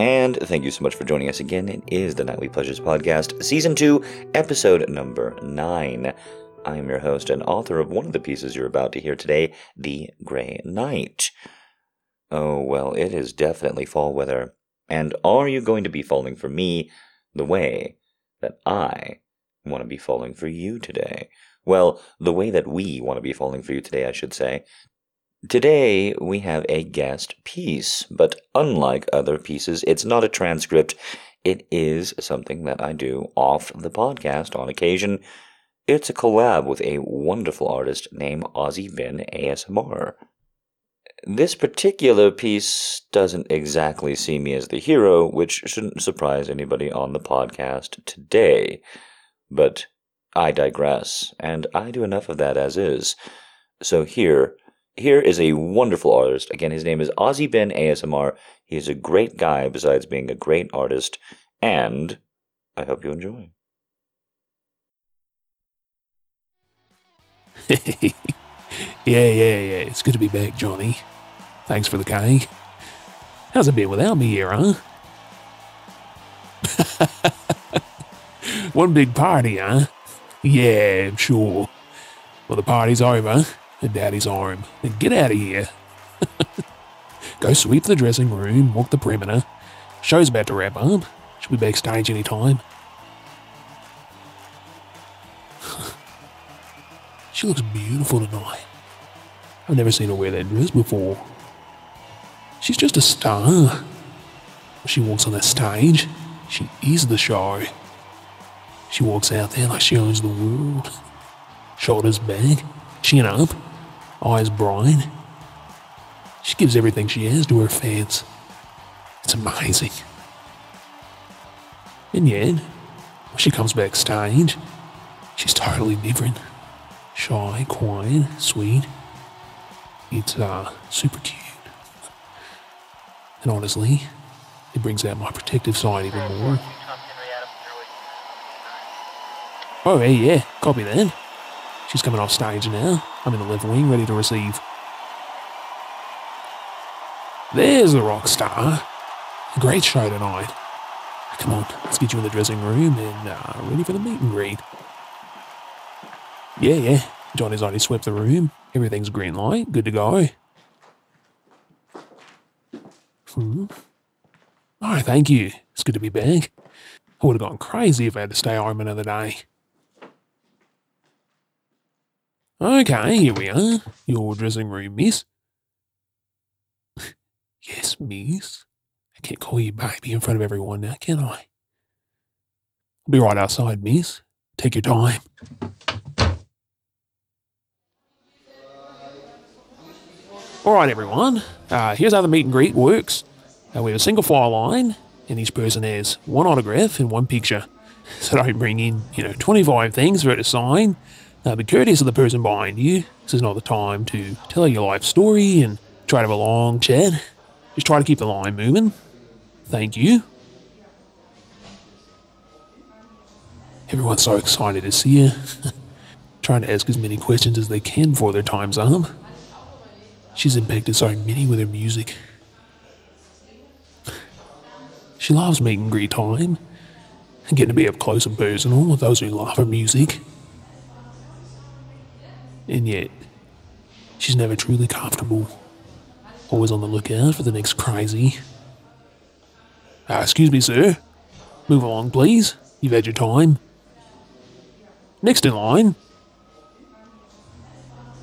and thank you so much for joining us again. It is the Nightly Pleasures Podcast, Season 2, Episode number 9. I am your host and author of one of the pieces you're about to hear today, The Grey Knight. Oh, well, it is definitely fall weather. And are you going to be falling for me the way that I want to be falling for you today? Well, the way that we want to be falling for you today, I should say. Today, we have a guest piece, but unlike other pieces, it's not a transcript. It is something that I do off the podcast on occasion. It's a collab with a wonderful artist named Ozzy Ben ASMR. This particular piece doesn't exactly see me as the hero, which shouldn't surprise anybody on the podcast today. But I digress, and I do enough of that as is. So here, here is a wonderful artist. Again, his name is Ozzy Ben ASMR. He is a great guy besides being a great artist, and I hope you enjoy. yeah, yeah, yeah. It's good to be back, Johnny. Thanks for the cake. How's it been without me here, huh? One big party, huh? Yeah, sure. Well, the party's over, and Daddy's arm Then get out of here. Go sweep the dressing room, walk the perimeter. Show's about to wrap up. She'll be backstage any time. she looks beautiful tonight. I've never seen her wear that dress before. She's just a star. She walks on that stage, she is the show. She walks out there like she owns the world. Shoulders back, chin up, eyes bright. She gives everything she has to her fans. It's amazing. And yet, when she comes backstage, she's totally different. Shy, quiet, sweet. It's uh, super cute. And honestly, it brings out my protective side even more. Oh, hey, yeah, copy that. She's coming off stage now. I'm in the left wing, ready to receive. There's the rock star. A great show tonight. Come on, let's get you in the dressing room and uh, ready for the meet and greet. Yeah, yeah. Johnny's already swept the room. Everything's green light. Good to go. Hmm. Oh, thank you. It's good to be back. I would have gone crazy if I had to stay home another day. Okay, here we are. Your dressing room, miss. yes, miss. I can't call you baby in front of everyone now, can I? Be right outside, miss. Take your time. All right, everyone. Uh, here's how the meet and greet works. Uh, we have a single file line, and each person has one autograph and one picture. So don't bring in, you know, 25 things for it to sign. Uh, be courteous of the person behind you. This is not the time to tell your life story and try to have a long chat. Just try to keep the line moving. Thank you. Everyone's so excited to see you. Trying to ask as many questions as they can before their time's up. She's impacted so many with her music. She loves meet and greet time and getting to be up close and personal with those who love her music. And yet, she's never truly comfortable. Always on the lookout for the next crazy. Uh, excuse me, sir. Move along, please. You've had your time. Next in line.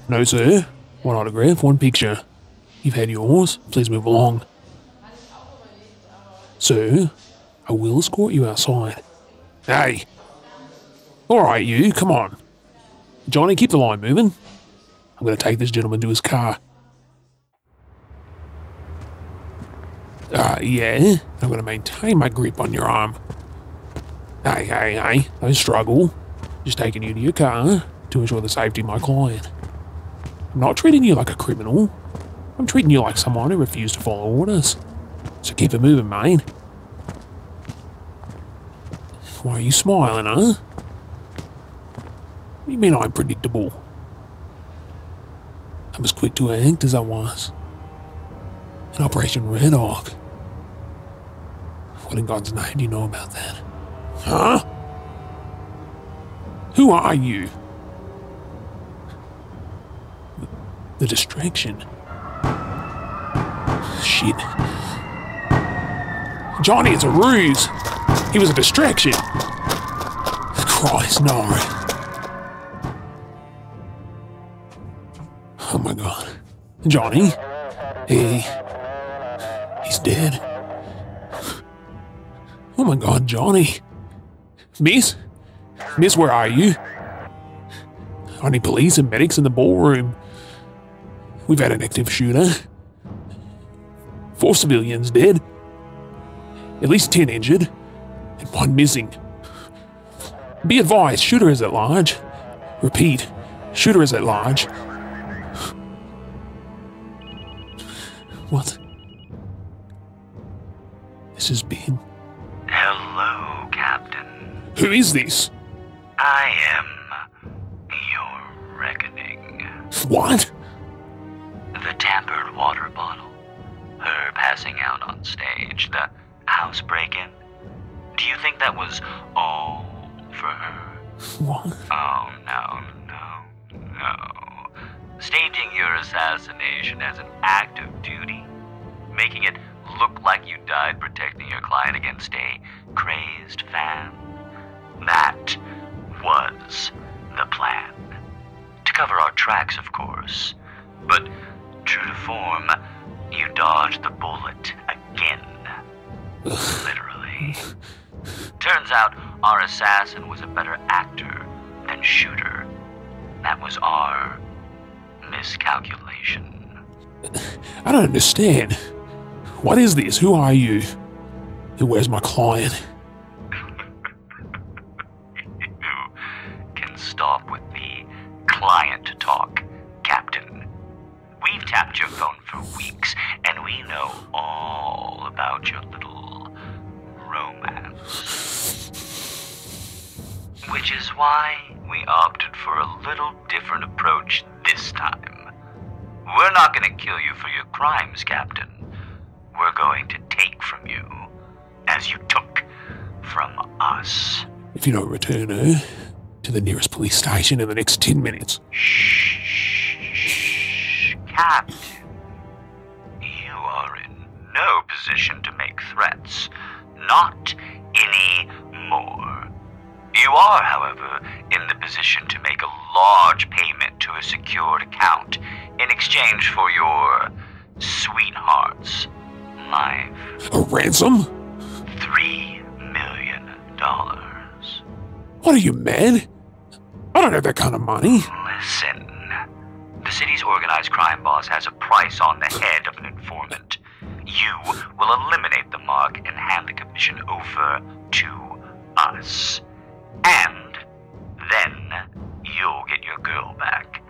No, sir. One autograph, one picture. You've had yours. Please move along. Sir, I will escort you outside. Hey. All right, you, come on. Johnny, keep the line moving. I'm going to take this gentleman to his car. Uh, yeah, I'm going to maintain my grip on your arm. Hey, hey, hey, don't struggle. Just taking you to your car to ensure the safety of my client. I'm not treating you like a criminal. I'm treating you like someone who refused to follow orders. So keep it moving, mate. Why are you smiling, huh? What do you mean I'm? I'm as quick to act as I was in Operation Red Hawk. What in God's name do you know about that? Huh? Who are you? The, the distraction. Shit. Johnny, it's a ruse. He was a distraction. Christ, no. Johnny? He. He's dead. Oh my god, Johnny. Miss? Miss, where are you? Are any police and medics in the ballroom? We've had an active shooter. Four civilians dead. At least ten injured. And one missing. Be advised, shooter is at large. Repeat, shooter is at large. What? This has been. Hello, Captain. Who is this? I am your reckoning. What? The tampered water bottle. Her passing out on stage. The house break in. Do you think that was all for her? What? Oh, no, no, no. Staging your assassination as an act of duty, making it look like you died protecting your client against a crazed fan. That was the plan. To cover our tracks, of course. But true to form, you dodged the bullet again. Literally. Turns out our assassin was a better actor than shooter. That was our miscalculation. I don't understand. What is this? Who are you? Where's my client? You don't return her to the nearest police station in the next 10 minutes. Shh, Captain. You are in no position to make threats. Not any more. You are, however, in the position to make a large payment to a secured account in exchange for your sweetheart's life. A ransom? Are you, mad? I don't have that kind of money. Listen. The city's organized crime boss has a price on the head of an informant. You will eliminate the mark and hand the commission over to us. And then you'll get your girl back.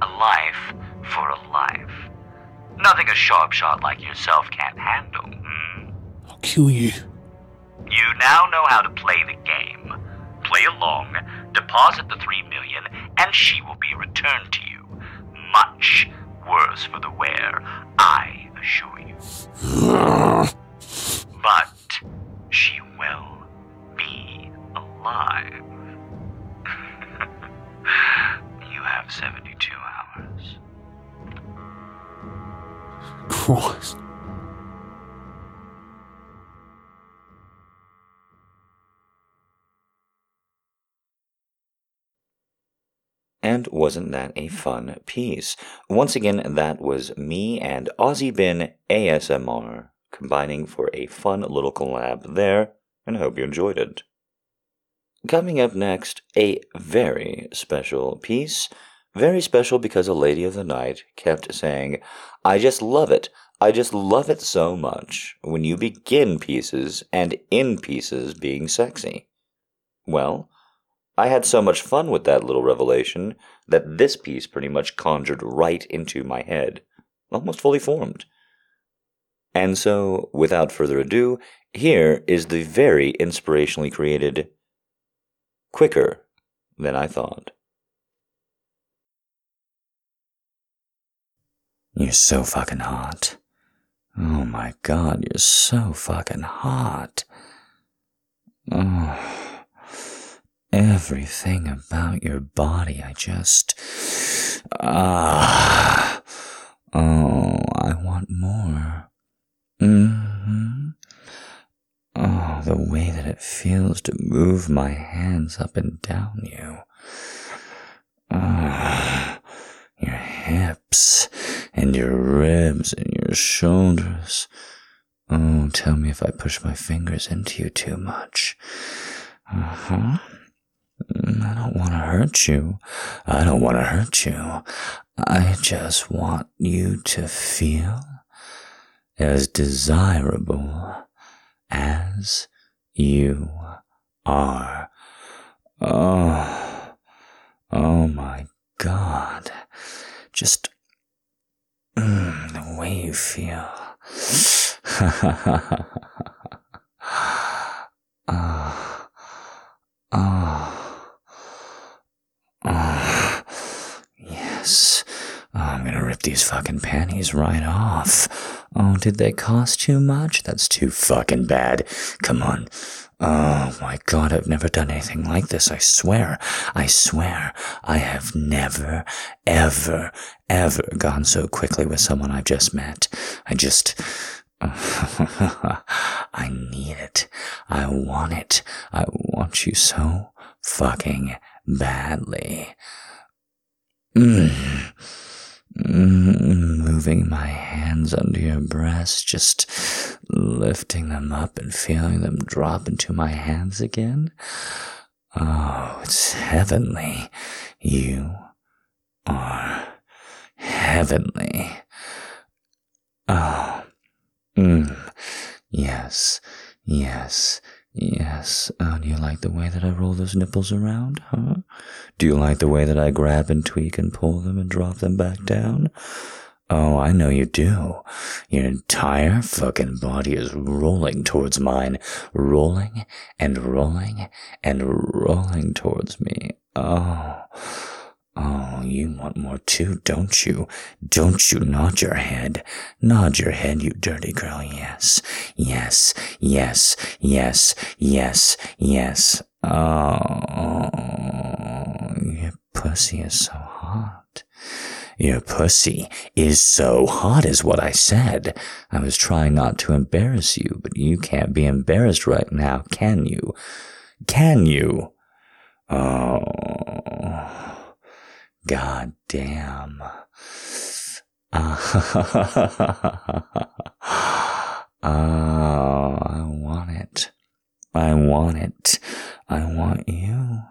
A life for a life. Nothing a sharp shot like yourself can't handle. Hmm? I'll kill you. You now know how to play the game. Play along, deposit the three million, and she will be returned to you. Much worse for the wear, I assure you. But she will be alive. you have 72 hours. Christ. And wasn't that a fun piece? Once again, that was me and Ozzy Ben ASMR combining for a fun little collab there, and I hope you enjoyed it. Coming up next, a very special piece. Very special because a lady of the night kept saying, I just love it. I just love it so much when you begin pieces and end pieces being sexy. Well, I had so much fun with that little revelation that this piece pretty much conjured right into my head, almost fully formed. And so, without further ado, here is the very inspirationally created Quicker Than I Thought. You're so fucking hot. Oh my god, you're so fucking hot. Oh, everything about your body, I just. Ah. Oh, I want more. Mm-hmm. Oh, the way that it feels to move my hands up and down you. Ah, your hips and your ribs and your shoulders. Oh, tell me if I push my fingers into you too much. Uh huh. I don't want to hurt you. I don't want to hurt you. I just want you to feel as desirable as you are. Oh, oh my God. Just mm, the way you feel. Ah, ah. Yes. Oh, I'm gonna rip these fucking panties right off. Oh, did they cost too much? That's too fucking bad. Come on. Oh my god, I've never done anything like this. I swear. I swear. I have never, ever, ever gone so quickly with someone I've just met. I just. I need it. I want it. I want you so fucking badly. Mm. Mm, moving my hands under your breast, just lifting them up and feeling them drop into my hands again. Oh, it's heavenly. You are heavenly. Oh, mm, yes, yes, yes. Oh, do you like the way that I roll those nipples around, huh? Do you like the way that I grab and tweak and pull them and drop them back down? Oh, I know you do. Your entire fucking body is rolling towards mine, rolling and rolling and rolling towards me. Oh. Oh, you want more too, don't you? Don't you nod your head? Nod your head, you dirty girl. Yes, yes, yes, yes, yes, yes. Oh, your pussy is so hot. Your pussy is so hot, is what I said. I was trying not to embarrass you, but you can't be embarrassed right now, can you? Can you? Oh. God damn. oh, I want it. I want it. I want you.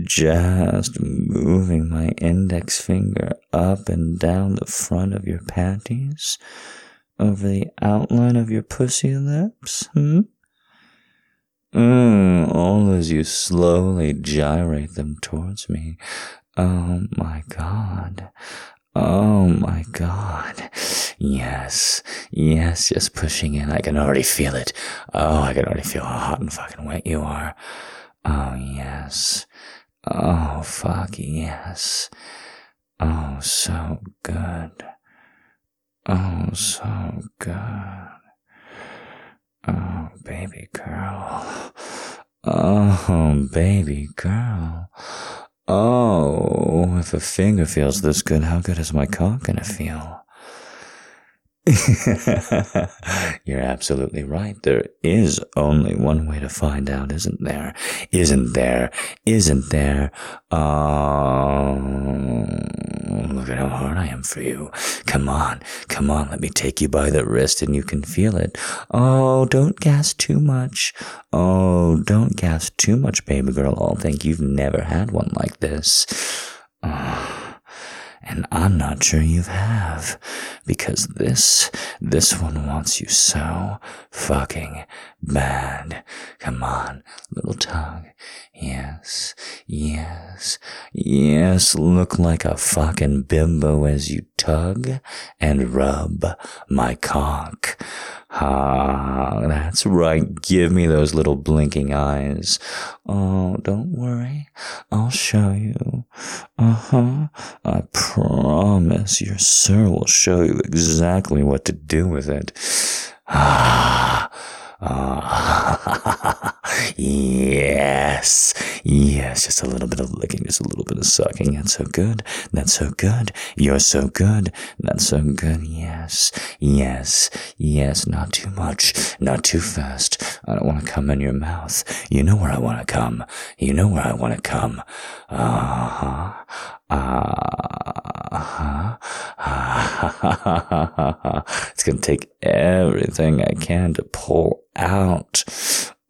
Just moving my index finger up and down the front of your panties, over the outline of your pussy lips, hmm? Mm, all as you slowly gyrate them towards me, Oh my God. Oh my God. Yes. Yes. Just pushing in. I can already feel it. Oh, I can already feel how hot and fucking wet you are. Oh, yes. Oh, fuck yes. Oh, so good. Oh, so good. Oh, baby girl. Oh, baby girl. Oh, if a finger feels this good, how good is my cock gonna feel? You're absolutely right. There is only one way to find out, isn't there? Isn't there? Isn't there? Oh, look at how hard I am for you. Come on, come on, let me take you by the wrist and you can feel it. Oh, don't gas too much. Oh, don't gas too much, baby girl. Oh, I'll think you've never had one like this. Oh and I'm not sure you have, because this, this one wants you so fucking bad. Come on, little tongue. Yes, yes, yes, look like a fucking bimbo as you tug and rub my cock. Ah, that's right. Give me those little blinking eyes. Oh, don't worry. I'll show you. Uh huh. I promise your sir will show you exactly what to do with it. Ah. Ah, Yes. Yes. Just a little bit of licking, just a little bit of sucking. That's so good. That's so good. You're so good. That's so good. Yes. Yes. Yes. Not too much. Not too fast. I don't want to come in your mouth. You know where I want to come. You know where I want to come. Uh huh. Uh-huh. it's gonna take everything I can to pull out.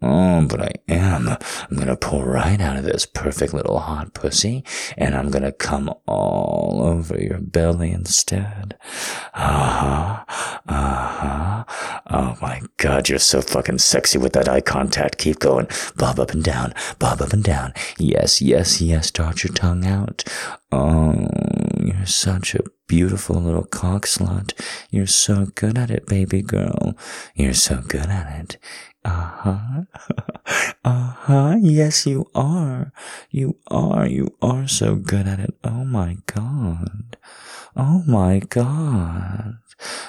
Oh, but I am. I'm gonna pull right out of this perfect little hot pussy, and I'm gonna come all over your belly instead. Uh huh. Uh huh. Oh my god, you're so fucking sexy with that eye contact. Keep going. Bob up and down. Bob up and down. Yes, yes, yes. Dart your tongue out. Oh, you're such a beautiful little cock slut. You're so good at it, baby girl. You're so good at it. Uh. uh huh. Yes, you are. You are. You are so good at it. Oh my god. Oh my god.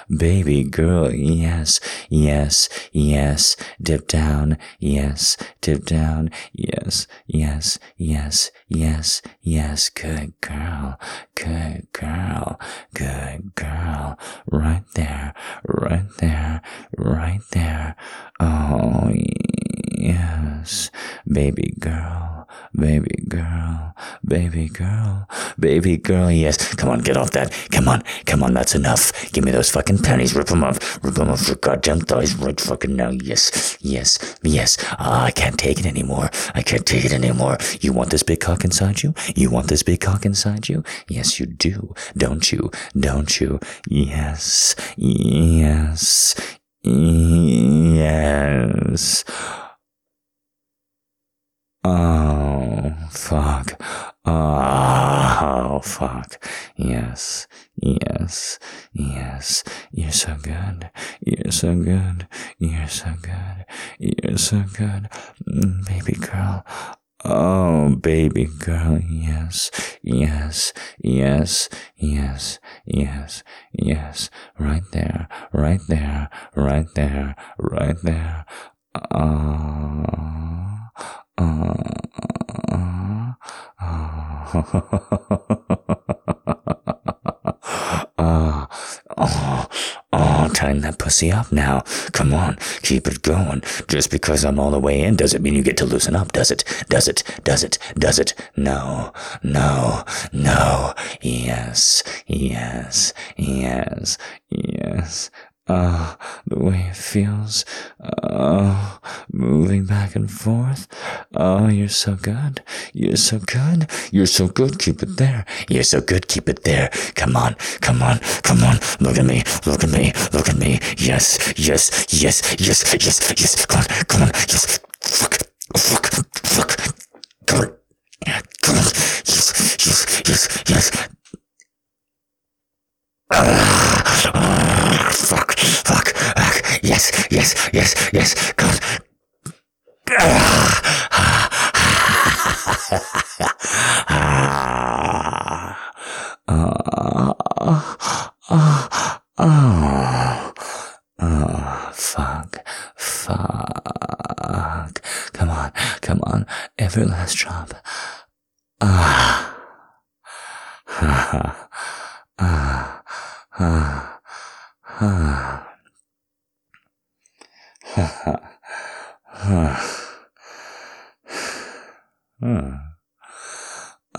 Baby girl, yes, yes, yes, dip down, yes, dip down, yes, yes, yes, yes, yes, good girl, good girl, good girl, right there, right there, right there, oh, yes, baby girl, baby girl, baby girl, baby girl, yes, come on, get off that, come on, come on, that's enough, give me those fucking panties, rip them off, rip them off your goddamn thighs right fucking now, yes, yes, yes, ah, I can't take it anymore, I can't take it anymore, you want this big cock inside you? You want this big cock inside you? Yes, you do, don't you, don't you, yes, yes, yes, Oh, fuck. Oh, fuck. Yes, yes, yes. You're so good. You're so good. You're so good. You're so good. Mm, Baby girl. Oh, baby girl. Yes, yes, yes, yes, yes, yes. Right there, right there, right there, right there. Oh. Uh, uh, oh, oh, tying that pussy up now. Come on, keep it going. Just because I'm all the way in doesn't mean you get to loosen up, does it? Does it? Does it? Does it? No, no, no. Yes, yes, yes, yes. Ah, the way it feels. Oh, moving back and forth. Oh, you're so good. You're so good. You're so good. Keep it there. You're so good. Keep it there. Come on. Come on. Come on. Look at me. Look at me. Look at me. Yes. Yes. Yes. Yes. Yes. Yes. Come on. Come on. Yes. Fuck. Fuck. Fuck. Come on. Come on. Yes. Yes. Yes. Yes. Ah, fuck, fuck, fuck. Yes, yes, yes. God. Oh, fuck, fuck. Come on, come on. Every last drop. Ah. Ah. Ah. Ah. Ah.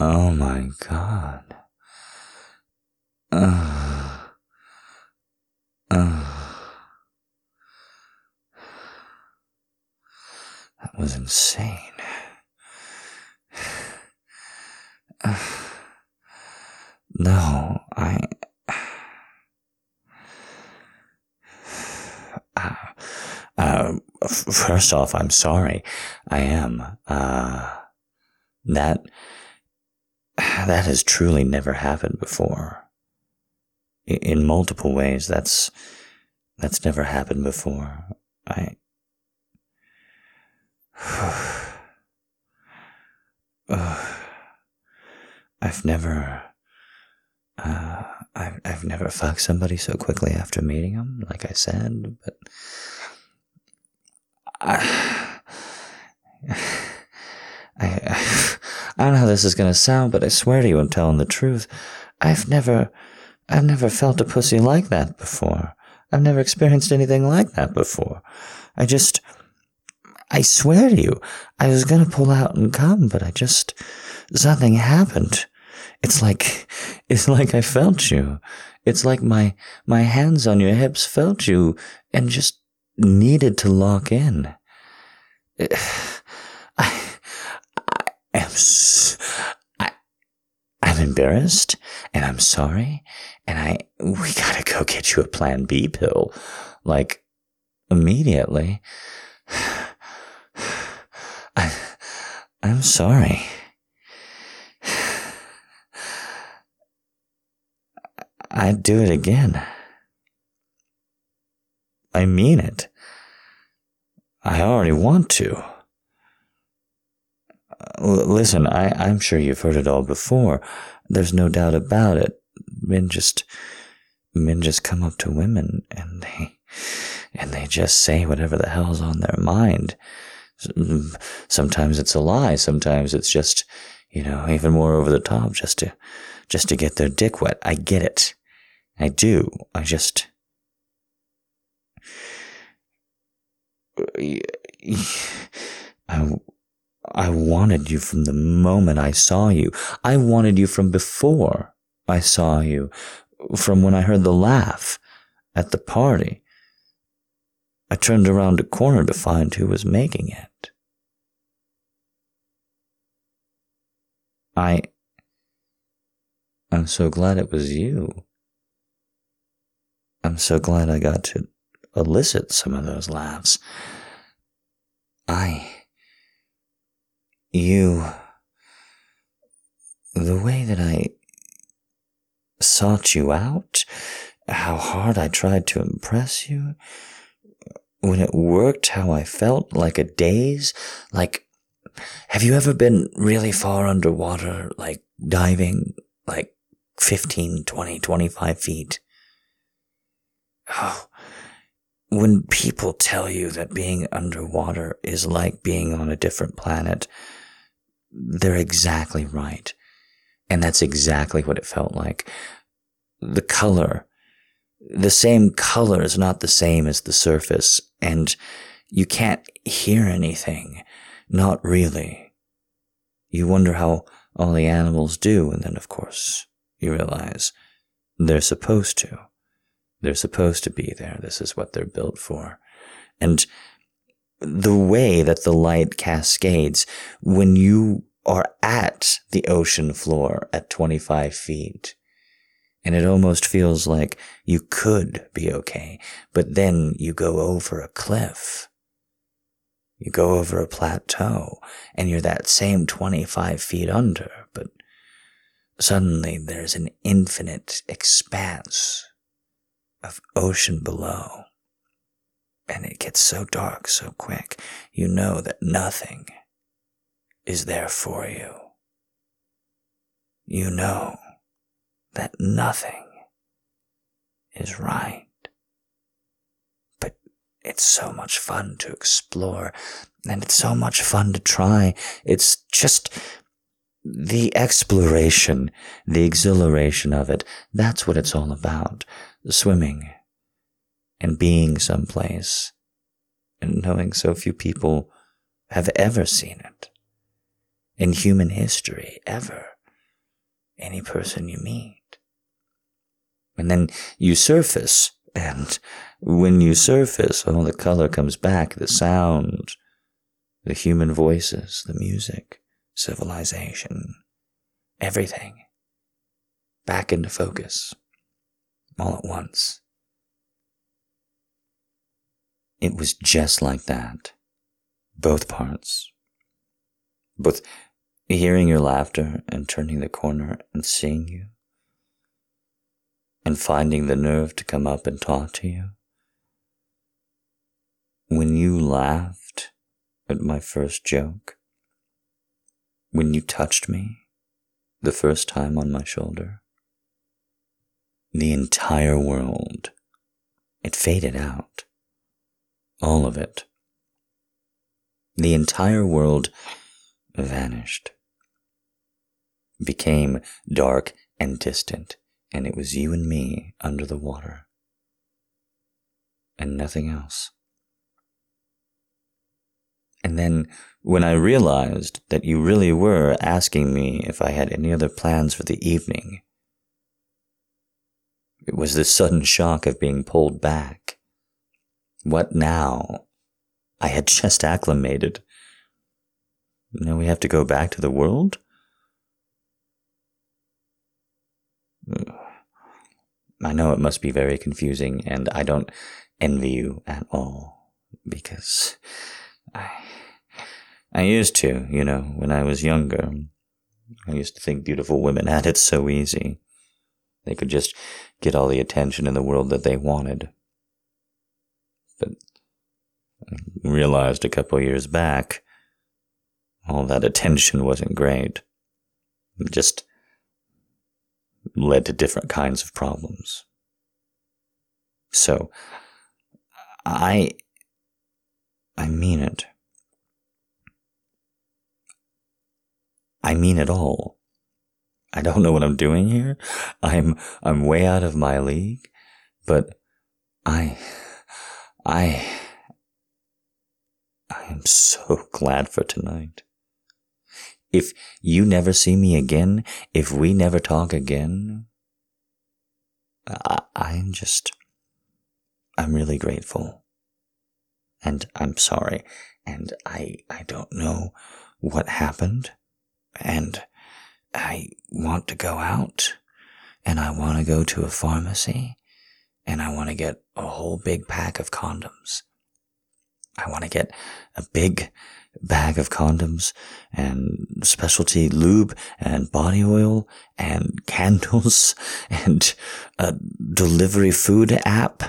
Oh my god. Uh, uh, that was insane. Uh, no, I. Uh, uh, f- first I'm sorry. I am. Uh, that that has truly never happened before. In multiple ways, that's that's never happened before. I. I've never. Uh, I've I've never fucked somebody so quickly after meeting them, like I said, but I, I don't know how this is gonna sound, but I swear to you I'm telling the truth. I've never I've never felt a pussy like that before. I've never experienced anything like that before. I just I swear to you, I was gonna pull out and come, but I just something happened. It's like it's like I felt you. It's like my my hands on your hips felt you and just needed to lock in. I, I am s- I, I'm embarrassed and I'm sorry and I we gotta go get you a plan B pill. Like immediately. I I'm sorry. I'd do it again. I mean it. I already want to. L- listen, I, I'm sure you've heard it all before. There's no doubt about it. Men just, men just come up to women and they, and they just say whatever the hell's on their mind. Sometimes it's a lie. Sometimes it's just, you know, even more over the top just to, just to get their dick wet. I get it. I do. I just, I, I wanted you from the moment I saw you. I wanted you from before I saw you, from when I heard the laugh at the party. I turned around a corner to find who was making it. I. I'm so glad it was you. I'm so glad I got to elicit some of those laughs. I. You. The way that I sought you out, how hard I tried to impress you, when it worked, how I felt like a daze, like. Have you ever been really far underwater, like diving, like 15, 20, 25 feet? Oh, when people tell you that being underwater is like being on a different planet, they're exactly right. And that's exactly what it felt like. The color, the same color is not the same as the surface, and you can't hear anything. Not really. You wonder how all the animals do, and then, of course, you realize they're supposed to. They're supposed to be there. This is what they're built for. And the way that the light cascades when you are at the ocean floor at 25 feet, and it almost feels like you could be okay, but then you go over a cliff. You go over a plateau, and you're that same 25 feet under, but suddenly there's an infinite expanse of ocean below. And it gets so dark so quick, you know that nothing is there for you. You know that nothing is right. But it's so much fun to explore, and it's so much fun to try. It's just the exploration, the exhilaration of it. That's what it's all about swimming and being someplace and knowing so few people have ever seen it in human history, ever. Any person you meet. And then you surface, and when you surface, all the color comes back the sound, the human voices, the music, civilization, everything back into focus all at once. It was just like that. Both parts. Both hearing your laughter and turning the corner and seeing you. And finding the nerve to come up and talk to you. When you laughed at my first joke. When you touched me the first time on my shoulder the entire world. It faded out. All of it. The entire world vanished. became dark and distant, and it was you and me under the water. And nothing else. And then, when I realized that you really were asking me if I had any other plans for the evening, it was the sudden shock of being pulled back. What now? I had just acclimated. Now we have to go back to the world? I know it must be very confusing, and I don't envy you at all, because I, I used to, you know, when I was younger. I used to think beautiful women had it so easy. They could just get all the attention in the world that they wanted. But I realized a couple years back, all that attention wasn't great. It just led to different kinds of problems. So, I, I mean it. I mean it all. I don't know what I'm doing here. I'm I'm way out of my league, but I I I am so glad for tonight. If you never see me again, if we never talk again, I, I'm just I'm really grateful. And I'm sorry. And I I don't know what happened. And I want to go out and I want to go to a pharmacy and I want to get a whole big pack of condoms. I want to get a big bag of condoms and specialty lube and body oil and candles and a delivery food app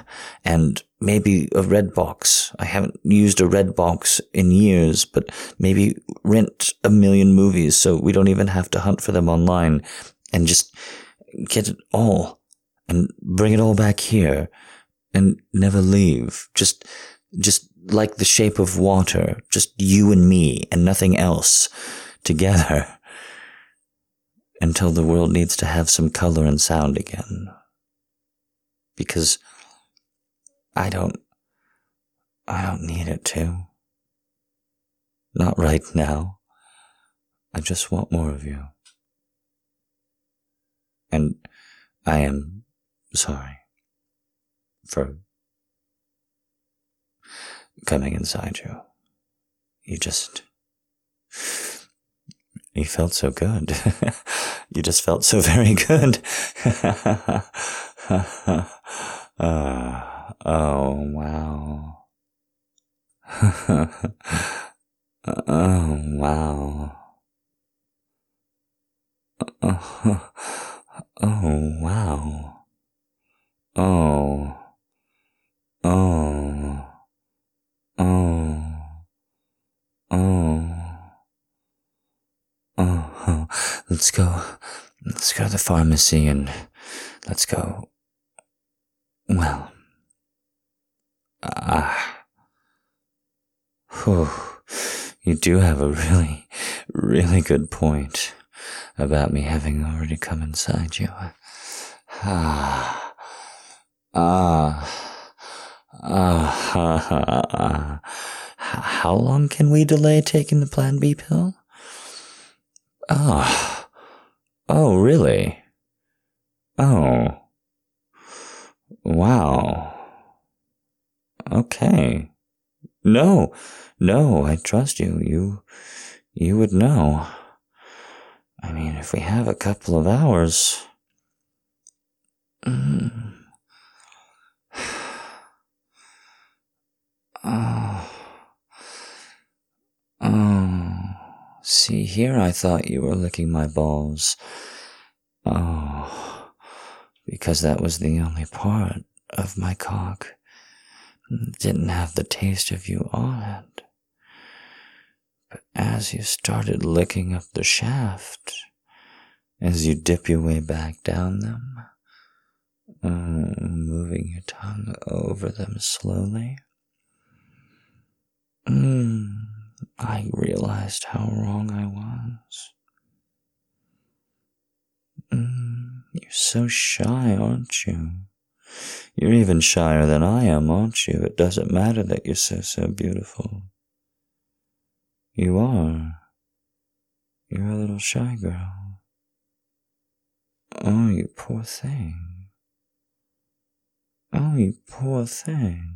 and maybe a Redbox. I haven't used a Redbox in years, but maybe rent a million movies so we don't even have to hunt for them online and just get it all and bring it all back here and never leave. Just, just like the shape of water, just you and me and nothing else together until the world needs to have some color and sound again. Because I don't, I don't need it to. Not right now. I just want more of you. And I am sorry for coming inside you. You just. You felt so good. you just felt so very good. uh, oh, wow. oh, wow. Oh, oh, wow. Oh, oh. Oh. Oh. Oh. Let's go. Let's go to the pharmacy and let's go. Well. Ah. Whew. You do have a really, really good point about me having already come inside you. Ah. Ah. Uh, how long can we delay taking the Plan B pill? Oh. Oh, really? Oh. Wow. Okay. No, no, I trust you. You, you would know. I mean, if we have a couple of hours. Mm. Oh. Oh. See, here I thought you were licking my balls. Oh. Because that was the only part of my cock didn't have the taste of you on it. But as you started licking up the shaft, as you dip your way back down them, uh, moving your tongue over them slowly, Mm, I realized how wrong I was. Mm, you're so shy, aren't you? You're even shyer than I am, aren't you? It doesn't matter that you're so, so beautiful. You are. You're a little shy girl. Oh, you poor thing. Oh, you poor thing.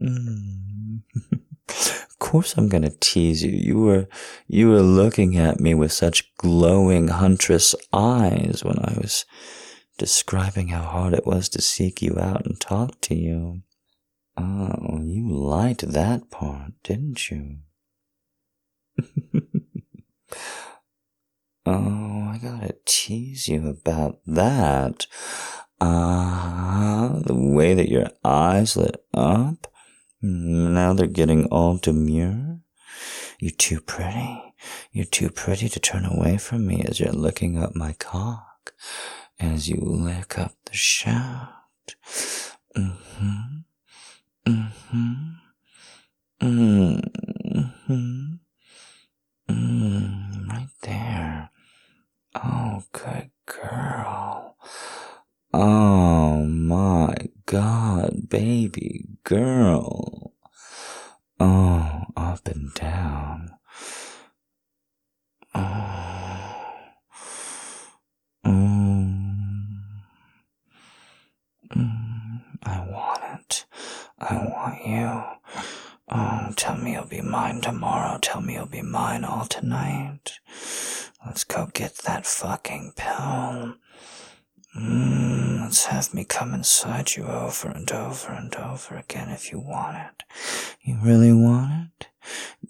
Mm. of course I'm gonna tease you. You were you were looking at me with such glowing huntress eyes when I was describing how hard it was to seek you out and talk to you. Oh, you liked that part, didn't you? oh, I gotta tease you about that. Ah, uh, the way that your eyes lit up. Now they're getting all demure. You're too pretty. You're too pretty to turn away from me as you're looking up my cock, as you lick up the shaft. Mm-hmm. Mm-hmm. Mm-hmm. Mm, hmm. right there. Oh, good girl. Oh my god, baby girl. Oh, up and down. Oh. Mm. Mm. I want it. I want you. Oh, tell me you'll be mine tomorrow. Tell me you'll be mine all tonight. Let's go get that fucking pill. Mm, let's have me come inside you over and over and over again if you want it. You really want it?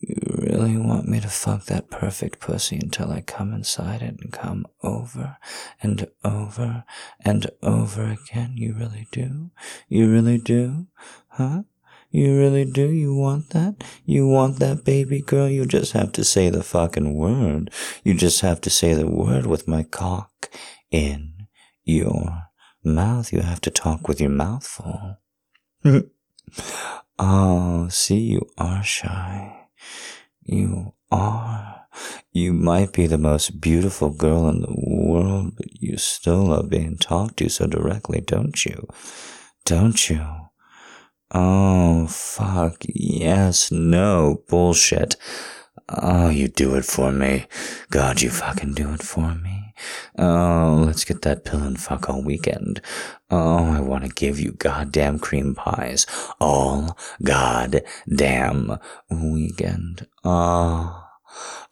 You really want me to fuck that perfect pussy until I come inside it and come over and over and over again? You really do? You really do? Huh? You really do? You want that? You want that baby girl? You just have to say the fucking word. You just have to say the word with my cock in your mouth. You have to talk with your mouth full. oh, see, you are shy. You are. You might be the most beautiful girl in the world, but you still love being talked to so directly, don't you? Don't you? Oh, fuck. Yes, no, bullshit. Oh, you do it for me. God, you fucking do it for me. Oh, let's get that pill and fuck all weekend. Oh, I want to give you goddamn cream pies all goddamn weekend. Oh.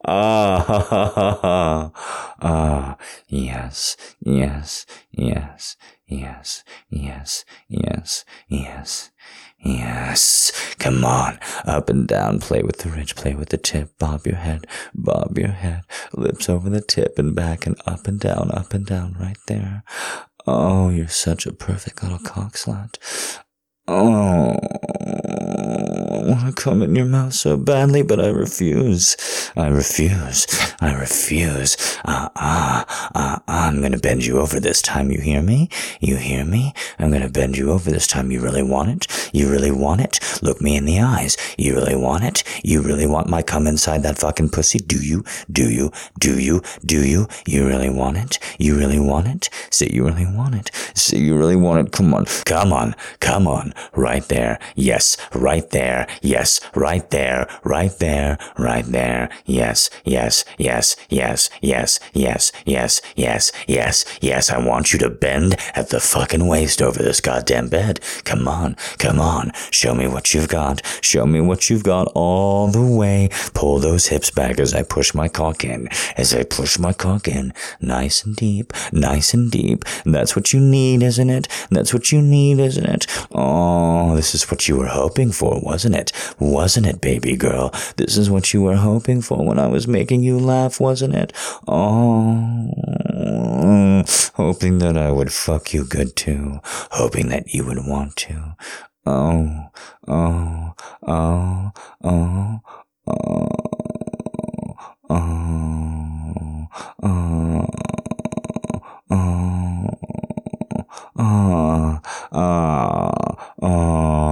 Ah, ha, ha, ha, ah, yes, yes, yes, yes, yes, yes, yes, Yes, come on, up and down, play with the ridge, play with the tip, bob your head, bob your head, lips over the tip and back and up and down, up and down, right there. Oh, you're such a perfect little cock slut. Oh, I want to come in your mouth so badly, but I refuse. I refuse. I refuse. Ah, ah, ah, uh, I'm gonna bend you over this time. You hear me? You hear me? I'm gonna bend you over this time. You really want it? You really want it? Look me in the eyes. You really want it? You really want my cum inside that fucking pussy? Do you? Do you? Do you? Do you? You really want it? You really want it? Say you really want it. Say you really want it. Come on. Come on. Come on right there. Yes, right there. Yes, right there. Right there. Right there. Yes, yes, yes, yes, yes, yes, yes, yes, yes, yes. I want you to bend at the fucking waist over this goddamn bed. Come on, come on. Show me what you've got. Show me what you've got all the way. Pull those hips back as I push my cock in. As I push my cock in. Nice and deep. Nice and deep. That's what you need, isn't it? That's what you need, isn't it? Oh. This is what you were hoping for, wasn't it? Wasn't it, baby girl? This is what you were hoping for when I was making you laugh, wasn't it? Oh, hoping that I would fuck you good too. Hoping that you would want to. Oh, oh, oh, oh, oh, oh, oh, oh, oh, oh, oh,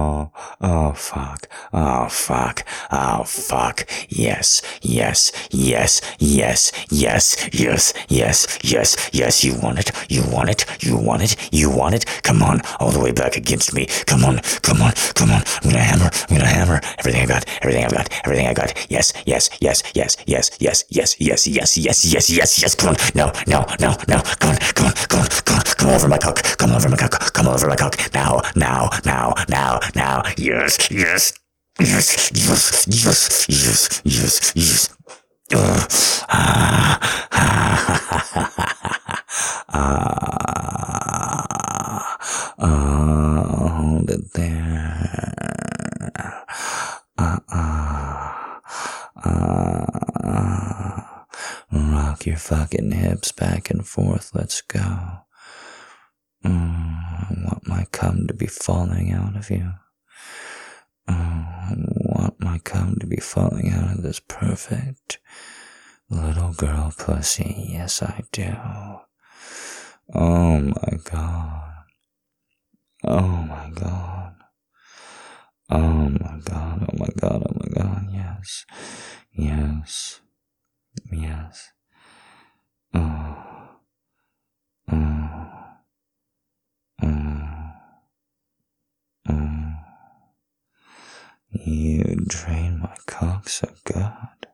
oh, fuck, oh, fuck, oh, fuck, Yes, yes, yes, yes, yes, yes, yes, yes, yes. You want it? You want it? You want it? You want it? Come on, all the way back against me. Come on, come on, come on. I'm gonna hammer. I'm gonna hammer. Everything I got. Everything I got. Everything I got. Yes, yes, yes, yes, yes, yes, yes, yes, yes, yes, yes, yes, yes. Come on. No, no, no, no. Come on, come on, come on, come on. Come over my cock. Come over my cock. Come over my cock. Now, now, now, now, now. Yes, yes. Yes, yes, yes, yes, yes, yes. Uh, ah, ah, ah, hold it there. Ah, ah, ah. Rock your fucking hips back and forth. Let's go. Mm, I want my cum to be falling out of you. I want my cum to be falling out of this perfect little girl pussy. Yes, I do. Oh my god. Oh my god. Oh my god. Oh my god. Oh my god. Yes. Yes. Yes. Oh. You drain my cock so good.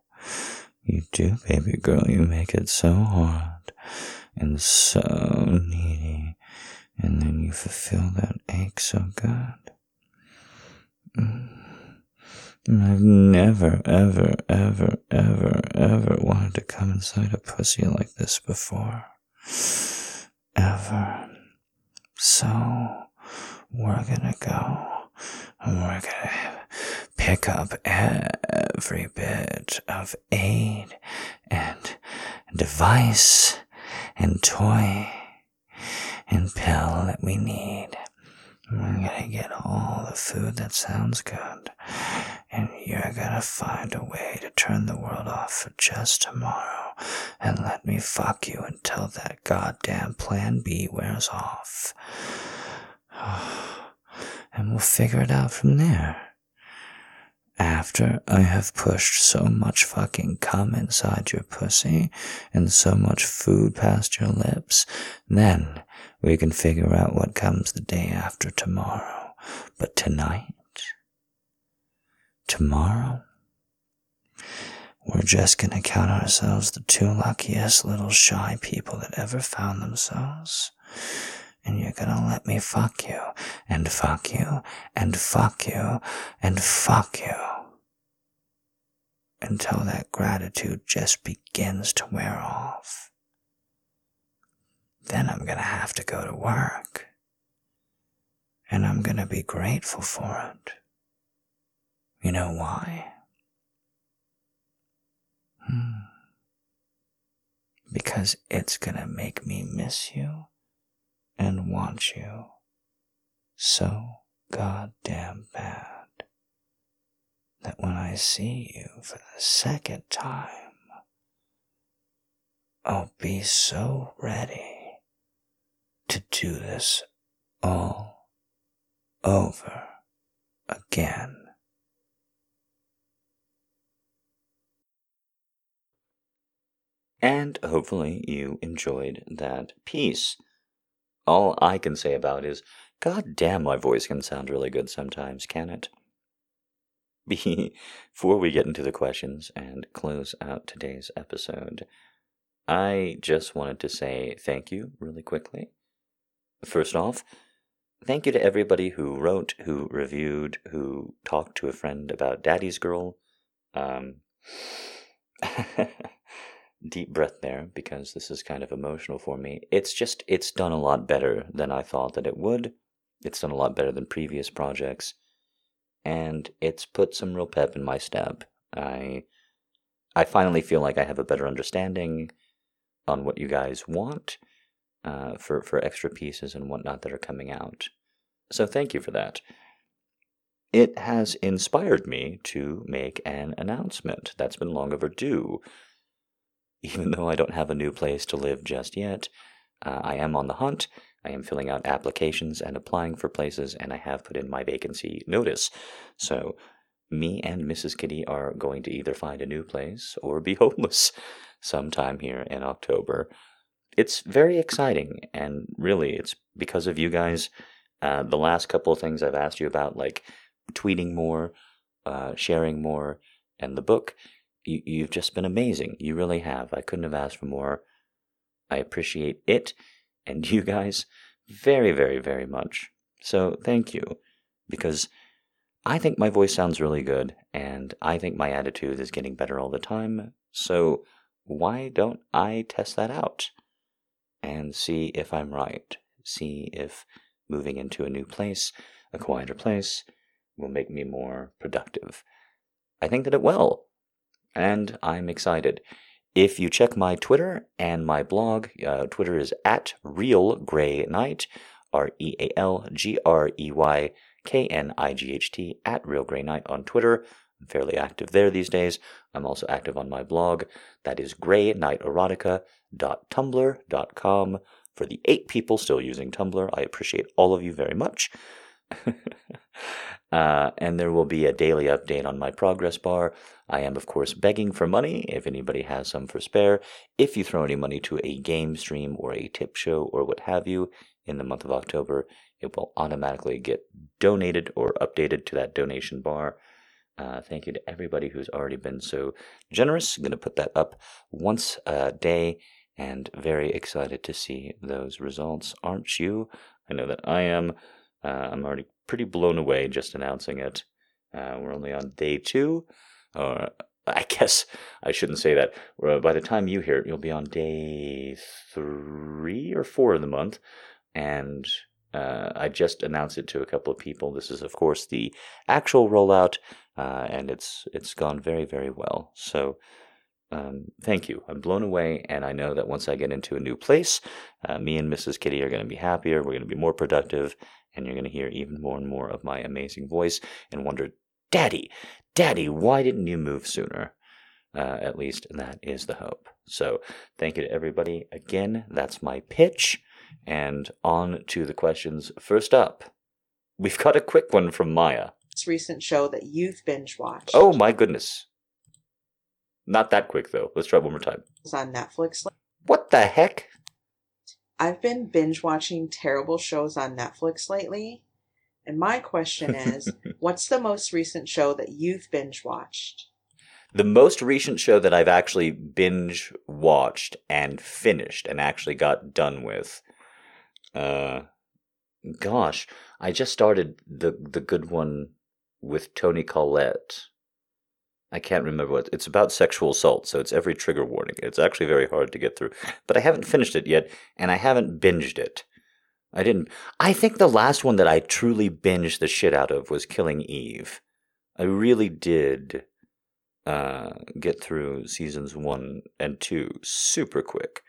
You do, baby girl. You make it so hard and so needy. And then you fulfill that ache so good. Mm. I've never, ever, ever, ever, ever wanted to come inside a pussy like this before. Ever. So, we're gonna go. And we're gonna pick up every bit of aid and device and toy and pill that we need. We're gonna get all the food that sounds good, and you're gonna find a way to turn the world off for just tomorrow and let me fuck you until that goddamn plan B wears off. And we'll figure it out from there. After I have pushed so much fucking cum inside your pussy and so much food past your lips, then we can figure out what comes the day after tomorrow. But tonight, tomorrow, we're just gonna count ourselves the two luckiest little shy people that ever found themselves. And you're gonna let me fuck you, and fuck you, and fuck you, and fuck you. Until that gratitude just begins to wear off. Then I'm gonna have to go to work. And I'm gonna be grateful for it. You know why? Hmm. Because it's gonna make me miss you and want you so goddamn bad that when I see you for the second time, I'll be so ready to do this all over again. And hopefully you enjoyed that piece. All I can say about is, God damn, my voice can sound really good sometimes, can it? Before we get into the questions and close out today's episode, I just wanted to say thank you really quickly. First off, thank you to everybody who wrote, who reviewed, who talked to a friend about Daddy's Girl. Um, deep breath there because this is kind of emotional for me. It's just, it's done a lot better than I thought that it would. It's done a lot better than previous projects. And it's put some real pep in my step. I, I finally feel like I have a better understanding on what you guys want uh, for, for extra pieces and whatnot that are coming out. So thank you for that. It has inspired me to make an announcement that's been long overdue even though I don't have a new place to live just yet, uh, I am on the hunt. I am filling out applications and applying for places, and I have put in my vacancy notice. So me and Mrs. Kitty are going to either find a new place or be homeless sometime here in October. It's very exciting, and really, it's because of you guys. Uh, the last couple of things I've asked you about, like tweeting more, uh, sharing more, and the book, you, you've just been amazing. You really have. I couldn't have asked for more. I appreciate it and you guys very, very, very much. So thank you, because I think my voice sounds really good, and I think my attitude is getting better all the time. So why don't I test that out and see if I'm right? See if moving into a new place, a quieter place, will make me more productive. I think that it will, and I'm excited. If you check my Twitter and my blog, uh, Twitter is at Real Grey Knight, R E A L G R E Y K N I G H T, at Real Grey Knight on Twitter. I'm fairly active there these days. I'm also active on my blog. That is greyknighterotica.tumblr.com. For the eight people still using Tumblr, I appreciate all of you very much. uh, and there will be a daily update on my progress bar. I am, of course, begging for money if anybody has some for spare. If you throw any money to a game stream or a tip show or what have you in the month of October, it will automatically get donated or updated to that donation bar. Uh, thank you to everybody who's already been so generous. I'm going to put that up once a day and very excited to see those results. Aren't you? I know that I am. Uh, I'm already pretty blown away just announcing it. Uh, we're only on day two, or I guess I shouldn't say that. By the time you hear it, you'll be on day three or four of the month, and uh, I just announced it to a couple of people. This is, of course, the actual rollout, uh, and it's it's gone very very well. So. Um, thank you. I'm blown away, and I know that once I get into a new place, uh, me and Mrs. Kitty are going to be happier. We're going to be more productive, and you're going to hear even more and more of my amazing voice and wonder, Daddy, Daddy, why didn't you move sooner? Uh, at least that is the hope. So, thank you to everybody. Again, that's my pitch. And on to the questions. First up, we've got a quick one from Maya. recent show that you've binge watched. Oh my goodness. Not that quick, though. Let's try it one more time. It's on Netflix. What the heck? I've been binge watching terrible shows on Netflix lately. And my question is what's the most recent show that you've binge watched? The most recent show that I've actually binge watched and finished and actually got done with. Uh, gosh, I just started the the good one with Toni Collette. I can't remember what it's about sexual assault, so it's every trigger warning. It's actually very hard to get through. But I haven't finished it yet, and I haven't binged it. I didn't I think the last one that I truly binged the shit out of was Killing Eve. I really did uh, get through seasons one and two super quick.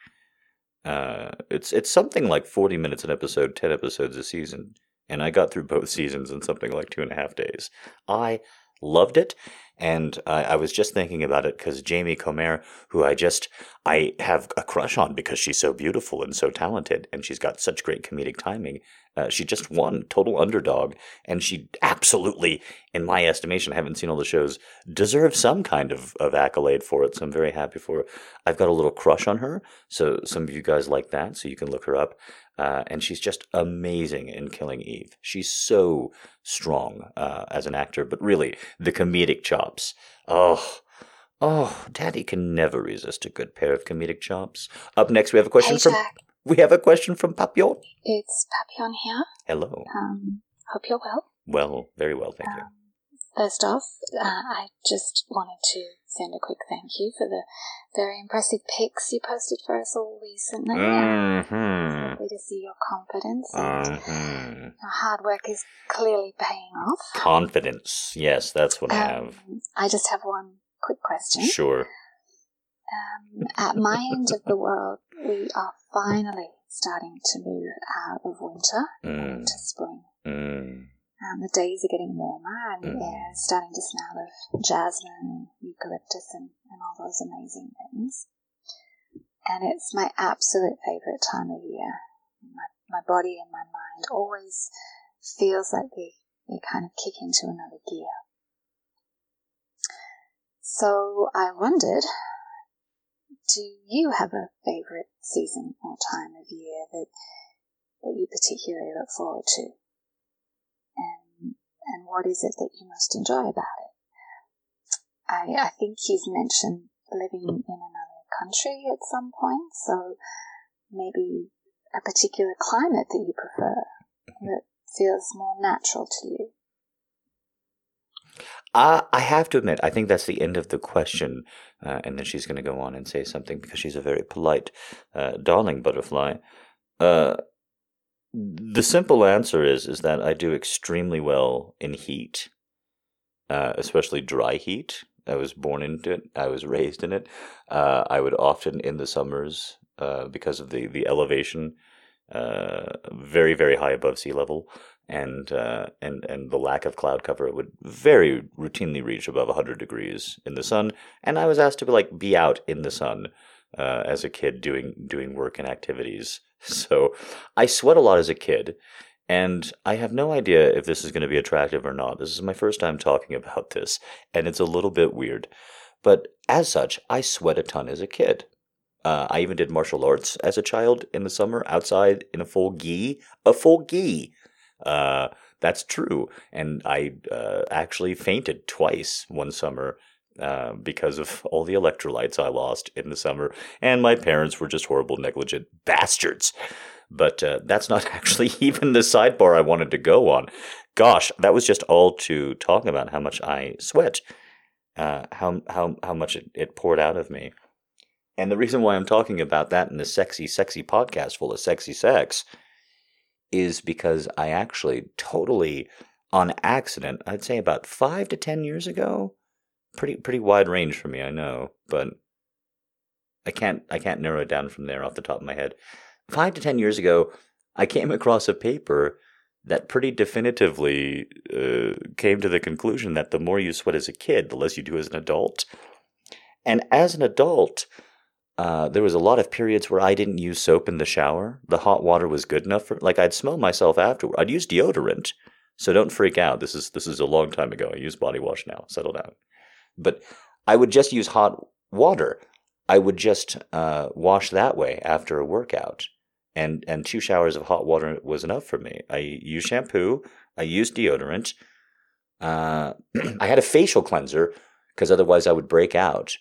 Uh, it's it's something like forty minutes an episode, ten episodes a season, and I got through both seasons in something like two and a half days. I loved it, and I, was just thinking about it because Jodie Comer, who I just I have a crush on because she's so beautiful and so talented, and she's got such great comedic timing. Uh, she just won total underdog, and she absolutely, in my estimation, I haven't seen all the shows, deserves some kind of, of accolade for it. So I'm very happy for her. I've got a little crush on her, so some of you guys like that, so you can look her up. Uh, and she's just amazing in Killing Eve. She's so strong uh, as an actor, but really the comedic chops. Oh, oh, Daddy can never resist a good pair of comedic chops. Up next, we have a question Hey, from Jack. we have a question from Papillon. It's Papillon here. Hello. Um, hope you're well. Well, very well, thank you. Um, first off, uh, I just wanted to send a quick thank you for the very impressive pics you posted for us all recently. Mm-hmm. Lovely to see your confidence. Mm-hmm. Your hard work is clearly paying off. Confidence. Yes, that's what I have. Um, I just have one quick question. Sure. Um, at my end of the world, we are finally starting to move out of winter Mm. into spring. Mm. Um, the days are getting warmer and the air is starting to smell of jasmine and eucalyptus and, and all those amazing things. And it's my absolute favourite time of year. My, my body and my mind always feels like they, they kind of kick into another gear. So I wondered, do you have a favourite season or time of year that that you particularly look forward to? And what is it that you most enjoy about it? I I think you've mentioned living in another country at some point, so maybe a particular climate that you prefer that feels more natural to you. Uh, I have to admit, I think that's the end of the question. Uh, and then she's going to go on and say something because she's a very polite, uh, darling butterfly. Uh, the simple answer is is that I do extremely well in heat, uh, especially dry heat. I was born into it. I was raised in it. Uh, I would often in the summers because of the the elevation, very very high above sea level and uh, and and the lack of cloud cover, it would very routinely reach above 100 degrees in the sun. And I was asked to like be out in the sun uh, as a kid doing doing work and activities. So I sweat a lot as a kid, and I have no idea if this is going to be attractive or not. This is my first time talking about this, and it's a little bit weird. But as such, I sweat a ton as a kid. Uh, I even did martial arts as a child in the summer outside in a full gi, a full gi. Uh, that's true. And I uh, actually fainted twice one summer uh, because of all the electrolytes I lost in the summer. And my parents were just horrible, negligent bastards. But uh, that's not actually even the sidebar I wanted to go on. Gosh, that was just all to talk about how much I sweat, uh, how, how, how much it, it poured out of me. And the reason why I'm talking about that in a sexy, sexy podcast full of sexy sex is because I actually totally on accident, I'd say about five to ten years ago, pretty pretty wide range for me, I know, but I can't I can't narrow it down from there off the top of my head. Five to ten years ago, I came across a paper that pretty definitively uh, came to the conclusion that the more you sweat as a kid, the less you do as an adult. And as an adult, uh, there was a lot of periods where I didn't use soap in the shower. The hot water was good enough for like I'd smell myself afterward. I'd use deodorant, so don't freak out. This is this is a long time ago. I use body wash now. Settle down. But I would just use hot water. I would just uh, wash that way after a workout, and and two showers of hot water was enough for me. I use shampoo. I use deodorant. Uh, I had a facial cleanser because otherwise I would break out,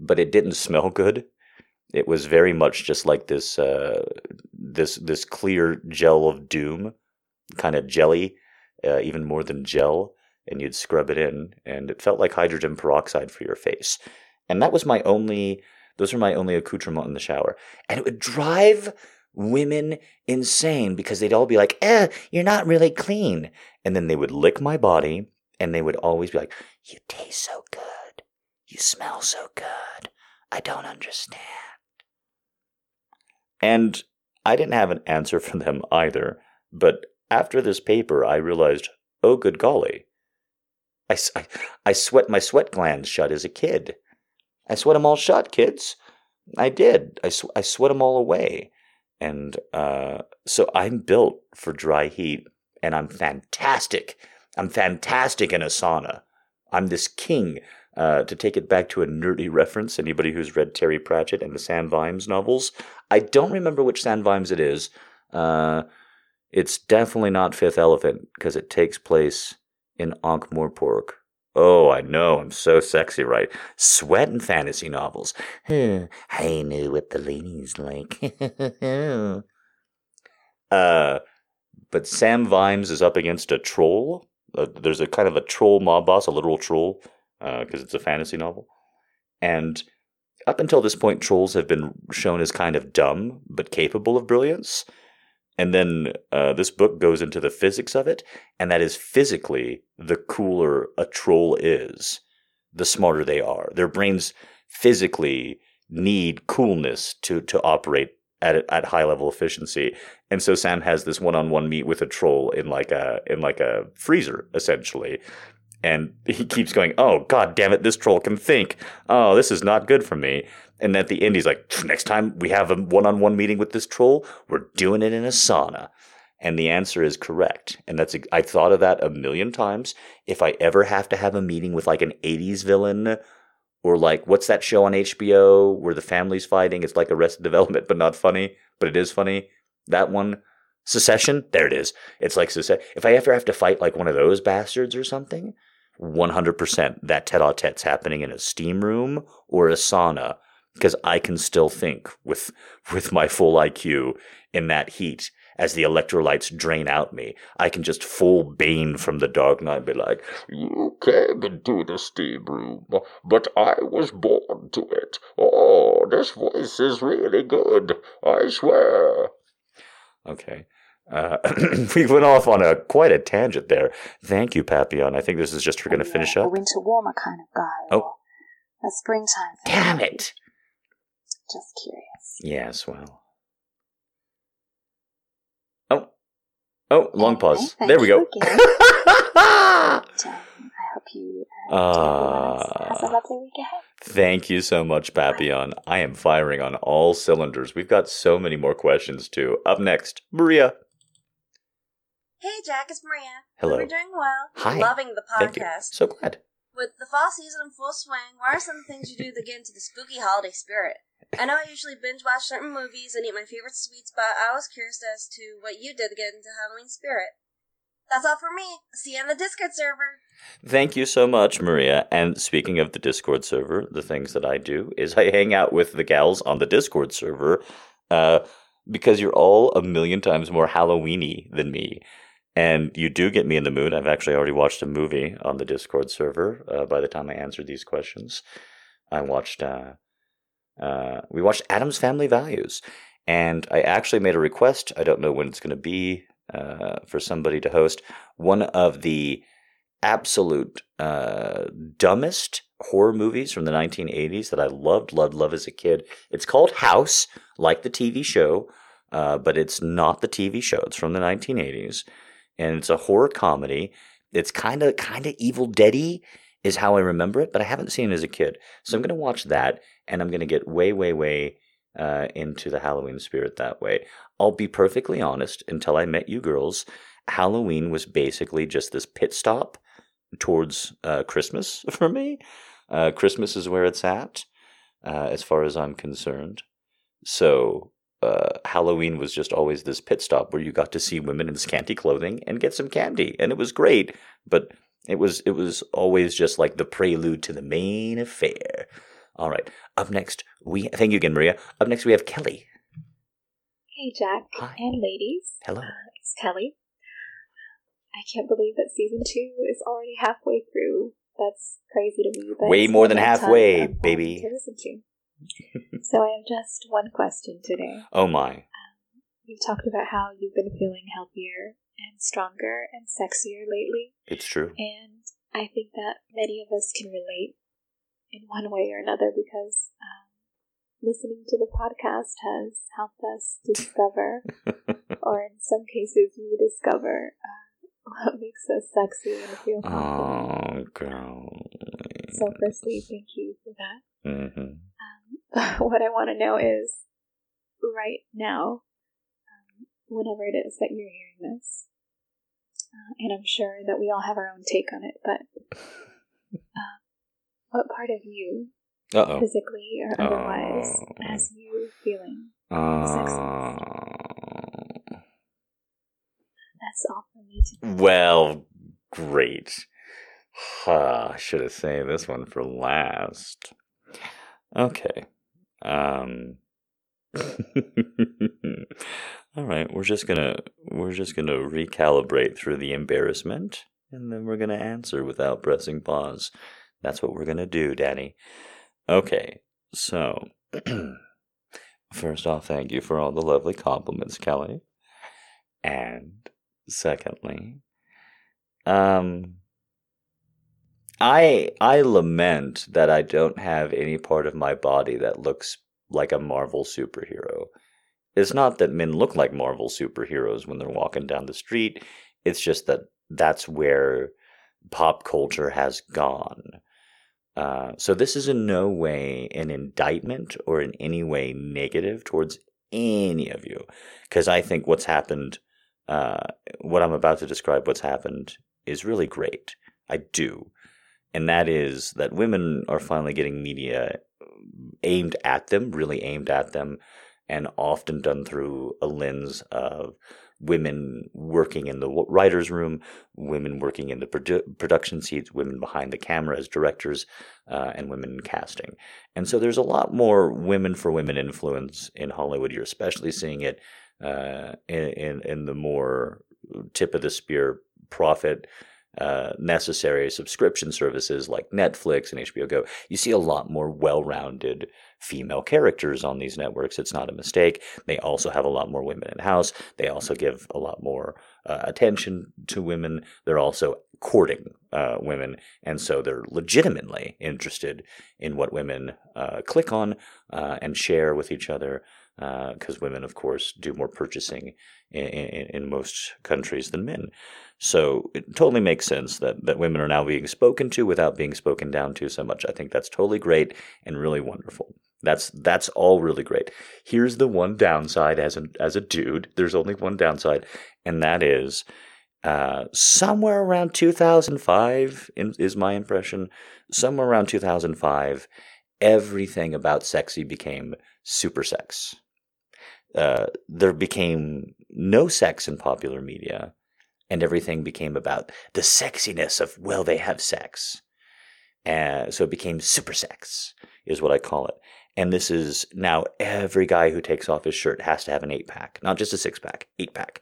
but it didn't smell good it was very much just like this uh, this this clear gel of doom, kind of jelly, uh, even more than gel, and you'd scrub it in, and it felt like hydrogen peroxide for your face. And that was my only; those were my only accoutrement in the shower, and it would drive women insane because they'd all be like, "Eh, you're not really clean," and then they would lick my body, and they would always be like, "You taste so good, you smell so good." I don't understand. And I didn't have an answer for them either. But after this paper, I realized, oh, good golly. I, I, I sweat my sweat glands shut as a kid. I sweat them all shut, kids. I did. I, sw- I sweat them all away. And uh, so I'm built for dry heat, and I'm fantastic. I'm fantastic in a sauna. I'm this king uh, to take it back to a nerdy reference, anybody who's read Terry Pratchett and the Sam Vimes novels, I don't remember which Sam Vimes it is. Uh, it's definitely not Fifth Elephant because it takes place in Ankh Morpork. Oh, I know, I'm so sexy, right? Sweat and fantasy novels. I knew what the ladies like. uh, but Sam Vimes is up against a troll. Uh, there's a kind of a troll mob boss, a literal troll, because uh, it's a fantasy novel. And up until this point, trolls have been shown as kind of dumb but capable of brilliance. And then uh, this book goes into the physics of it, and that is physically the cooler a troll is, the smarter they are. Their brains physically need coolness to to operate at at high level efficiency. And so Sam has this one on one meet with a troll in like a in like a freezer essentially, and he keeps going, "Oh God damn it, this troll can think. Oh, this is not good for me." And at the end, he's like, "Next time we have a one-on-one meeting with this troll, we're doing it in a sauna." And the answer is correct. And that's I thought of that a million times. If I ever have to have a meeting with like an '80s villain Or like, what's that show on HBO where the family's fighting? It's like Arrested Development, but not funny, but it is funny. That one, Succession. There it is. It's like Succession. If I ever have to fight like one of those bastards or something, 100% that tete-a-tete's happening in a steam room or a sauna because I can still think with with my full IQ in that heat as the electrolytes drain out me. I can just full Bane from the Dark Knight be like, You came into the steam room, but I was born to it. Oh, this voice is really good, I swear. okay. Uh, we went off on a quite a tangent there. Thank you, Papillon. I think this is just for going to finish up. A winter warmer kind of guy. Oh. A springtime thing. Damn it! Just curious. Yes, well. Oh. Oh, long Anyway, pause. There we go. you again. And, I hope you uh, everyone has a lovely week ahead. Thank you so much, Papillon. I am firing on all cylinders. We've got so many more questions, too. Up next, Maria. Hey, Jack, it's Maria. Hello. Hope you're doing well. Hi. Loving the Thank you. podcast. So glad. With the fall season in full swing, what are some things you do to get into the spooky holiday spirit? I know I usually binge watch certain movies and eat my favorite sweets, but I was curious as to what you did to get into Halloween spirit. That's all for me. See you on the Discord server. Thank you so much, Maria. And speaking of the Discord server, the things that I do is I hang out with the gals on the Discord server uh, because you're all a million times more Halloweeny than me. And you do get me in the mood. I've actually already watched a movie on the Discord server uh, by the time I answered these questions. I watched, uh, uh, we watched Addams Family Values. And I actually made a request. I don't know when it's going to be uh, for somebody to host one of the absolute uh, dumbest horror movies from the 1980s that I loved, loved, loved as a kid. It's called House, like the TV show, uh, but it's not the TV show. It's from the 1980s, and it's a horror comedy. It's kind of kind of Evil Deady is how I remember it, but I haven't seen it as a kid. So I'm going to watch that, and I'm going to get way, way, way uh, into the Halloween spirit that way. I'll be perfectly honest. Until I met you girls, Halloween was basically just this pit stop towards uh, Christmas for me. Uh, Christmas is where it's at, uh, as far as I'm concerned. So uh, Halloween was just always this pit stop where you got to see women in scanty clothing and get some candy, and it was great. But it was it was always just like the prelude to the main affair. All right, up next we thank you again, Maria. Up next we have Kelly. Hey, Jack Hi. and ladies. Hello. Uh, it's Kelly. I can't believe that season two is already halfway through. That's crazy to me. Way more than halfway, baby. To listen to. So I have just one question today. Oh my. You've talked about how you've been feeling healthier and stronger and sexier lately, It's true. and I think that many of us can relate in one way or another because um, listening to the podcast has helped us discover, or in some cases, rediscover uh, what makes us sexy and feel confident. Oh, girl. So, firstly, thank you for that. hmm what I want to know is right now, um, whenever it is that you're hearing this, uh, and I'm sure that we all have our own take on it, but uh, what part of you, Uh oh. physically or otherwise, Oh. has you feeling? Uh, That's all for me today. well, great. Huh, I should have saved this one for last. Okay. Um. All right, we're just gonna we're just gonna recalibrate through the embarrassment, and then we're gonna answer without pressing pause. That's what we're gonna do, Daddy. Okay, so first off, thank you for all the lovely compliments, Kelly. And secondly, um I I lament that I don't have any part of my body that looks like a Marvel superhero. It's not that men look like Marvel superheroes when they're walking down the street. It's just that that's where pop culture has gone. Uh, so this is in no way an indictment or in any way negative towards any of you, because I think what's happened, uh, what I'm about to describe, what's happened, is really great. I do, and that is that women are finally getting media aimed at them, really aimed at them, and often done through a lens of women working in the writer's room, women working in the produ- production seats, women behind the camera as directors, uh, and women in casting. And so there's a lot more women for women influence in Hollywood. You're especially seeing it uh, in, in, in the more tip of the spear profit uh, necessary subscription services like Netflix and HBO Go, you see a lot more well rounded female characters on these networks. It's not a mistake. They also have a lot more women in house. They also give a lot more uh, attention to women. They're also courting uh, women, and so they're legitimately interested in what women uh, click on uh, and share with each other because uh, women, of course, do more purchasing in, in, in, most countries than men. So it totally makes sense that, that women are now being spoken to without being spoken down to so much. I think that's totally great and really wonderful. That's that's all really great. Here's the one downside as a as a dude. There's only one downside, and that is uh, somewhere around 2005 in, is my impression. Somewhere around 2005, everything about sexy became super sex. Uh, there became no sex in popular media, and everything became about the sexiness of, well, they have sex. Uh, so it became super sex, is what I call it. And this is now every guy who takes off his shirt has to have an eight pack, not just a six pack, eight pack.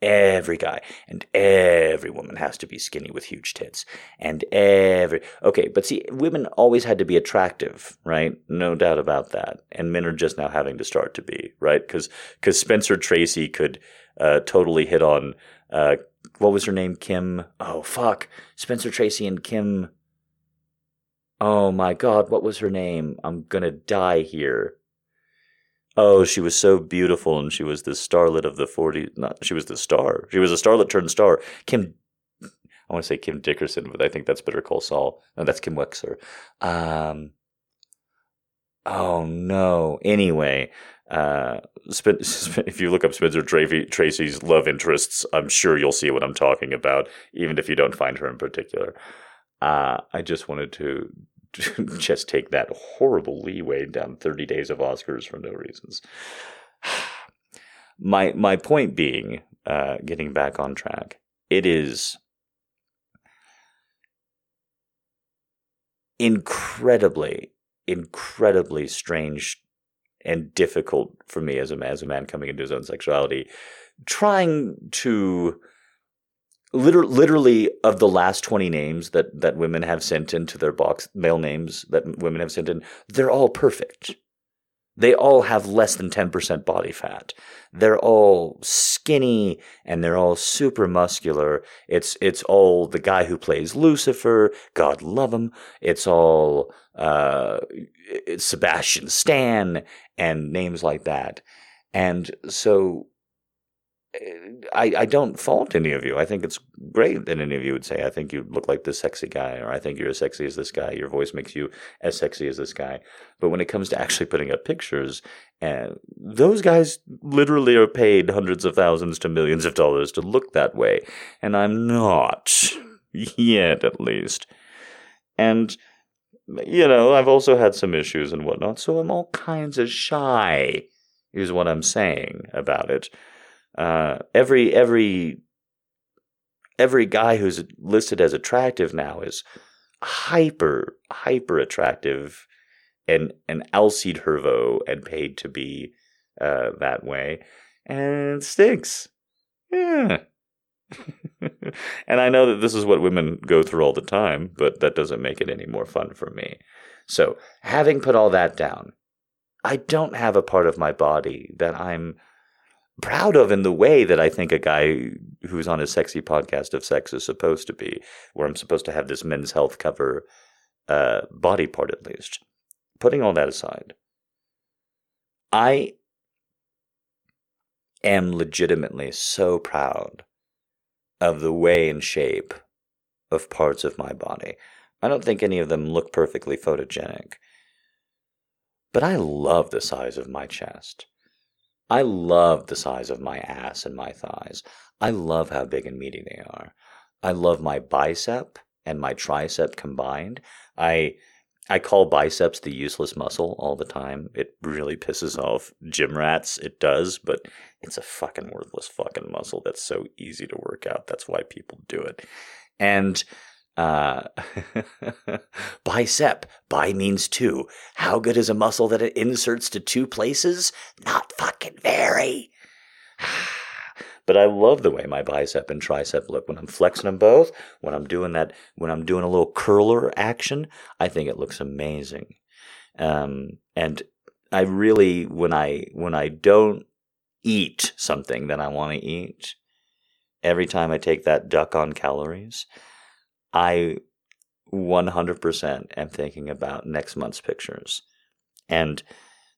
Every guy and every woman has to be skinny with huge tits. And every. Okay, but see, women always had to be attractive, right? No doubt about that. And men are just now having to start to be, right? Because cause Spencer Tracy could uh, totally hit on. Uh, what was her name? Kim. Oh, fuck. Spencer Tracy and Kim. Oh my god, what was her name? I'm gonna die here. Oh, she was so beautiful, and she was the starlet of the 40s. Not, she was the star. She was a starlet turned star. Kim, I want to say Kim Dickerson, but I think that's Better Call Saul. No, that's Kim Wexler. Um, oh no. Anyway, uh, if you look up Spencer Tracy's love interests, I'm sure you'll see what I'm talking about, even if you don't find her in particular. Uh, I just wanted to just take that horrible leeway down 30 days of Oscars for no reasons. my my point being, uh, getting back on track, it is incredibly, incredibly strange and difficult for me as a as a man coming into his own sexuality, trying to literally, literally of the last 20 names that, that women have sent into their box, male names that women have sent in, they're all perfect. They all have less than 10% body fat. They're all skinny and they're all super muscular. It's, it's all the guy who plays Lucifer. God love him. It's all, uh, it's Sebastian Stan and names like that. And so I, I don't fault any of you. I think it's great that any of you would say, I think you look like this sexy guy, or I think you're as sexy as this guy. Your voice makes you as sexy as this guy. But when it comes to actually putting up pictures, and those guys literally are paid hundreds of thousands to millions of dollars to look that way. And I'm not. Yet, at least. And, you know, I've also had some issues and whatnot, so I'm all kinds of shy, is what I'm saying about it. Uh, every every every guy who's listed as attractive now is hyper hyper attractive and an Alcide Herveaux and paid to be uh, that way, and stinks. Yeah. and I know that this is what women go through all the time, but that doesn't make it any more fun for me. So, having put all that down, I don't have a part of my body that I'm proud of in the way that I think a guy who's on a sexy podcast of sex is supposed to be, where I'm supposed to have this men's health cover uh, body part at least. Putting all that aside, I am legitimately so proud of the way and shape of parts of my body. I don't think any of them look perfectly photogenic. But I love the size of my chest. I love the size of my ass and my thighs. I love how big and meaty they are. I love my bicep and my tricep combined, I I call biceps the useless muscle all the time. It really pisses off gym rats. It does, but it's a fucking worthless fucking muscle that's so easy to work out. That's why people do it. And uh, bicep, bi means two. How good is a muscle that it inserts to two places? Not fucking very. But I love the way my bicep and tricep look when I'm flexing them both. When I'm doing that, when I'm doing a little curler action, I think it looks amazing. Um, and I really, when I when I don't eat something that I want to eat, every time I take that duck on calories, I 100% am thinking about next month's pictures. And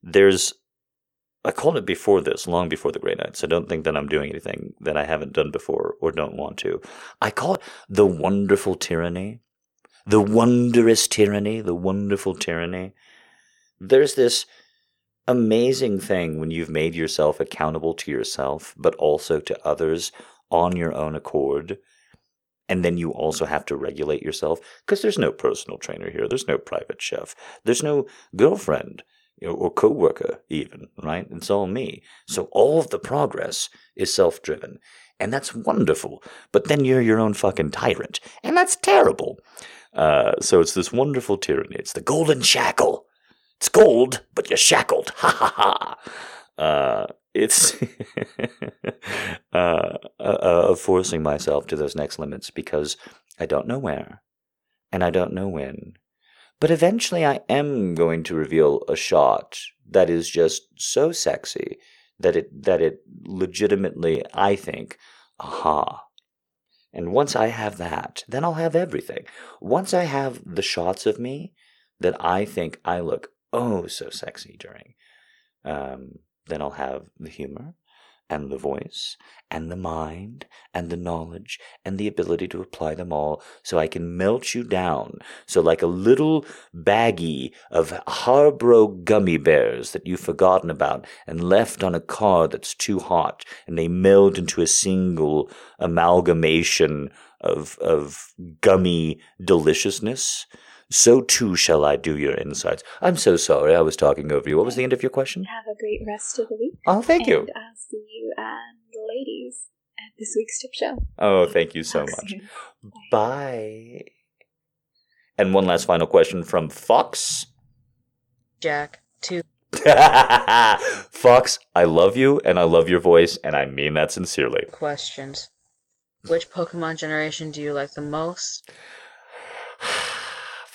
there's I called it before this, long before the Grey Knights. I don't think that I'm doing anything that I haven't done before or don't want to. I call it the wonderful tyranny, the wondrous tyranny, the wonderful tyranny. There's this amazing thing when you've made yourself accountable to yourself, but also to others on your own accord. And then you also have to regulate yourself because there's no personal trainer here. There's no private chef. There's no girlfriend or co-worker even, right? It's all me. So all of the progress is self-driven. And that's wonderful. But then you're your own fucking tyrant. And that's terrible. Uh, so it's this wonderful tyranny. It's the golden shackle. It's gold, but you're shackled. Ha ha ha. Uh, it's uh, uh, forcing myself to those next limits because I don't know where and I don't know when but eventually I am going to reveal a shot that is just so sexy that it that it legitimately I think, aha. And once I have that, then I'll have everything. Once I have the shots of me that I think I look oh so sexy during, um, then I'll have the humor, and the voice, and the mind, and the knowledge, and the ability to apply them all so I can melt you down. So, like a little baggie of Haribo gummy bears that you've forgotten about and left on a car that's too hot, and they meld into a single amalgamation of, of gummy deliciousness so too shall I do your insides. I'm so sorry I was talking over you. What was the end of your question? Have a great rest of the week. Oh, thank you. And I'll see you and the ladies at this week's tip show. Oh, thank you so Talk much. soon. Bye. And one last final question from Fox. Jack, two. Fox, I love you and I love your voice, and I mean that sincerely. questions. Which Pokemon generation do you like the most?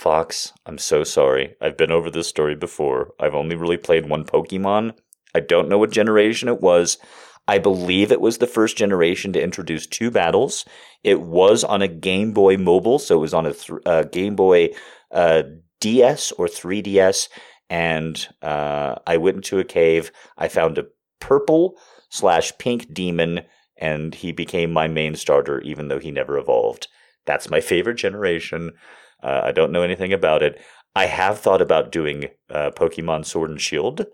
Fox, I'm so sorry. I've been over this story before. I've only really played one Pokemon. I don't know what generation it was. I believe it was the first generation to introduce two battles. It was on a Game Boy Mobile, so it was on a th- uh, Game Boy uh, DS or 3DS. And uh, I went into a cave. I found a purple slash pink demon, and he became my main starter, even though he never evolved. That's my favorite generation. Uh, I don't know anything about it. I have thought about doing uh, Pokemon Sword and Shield,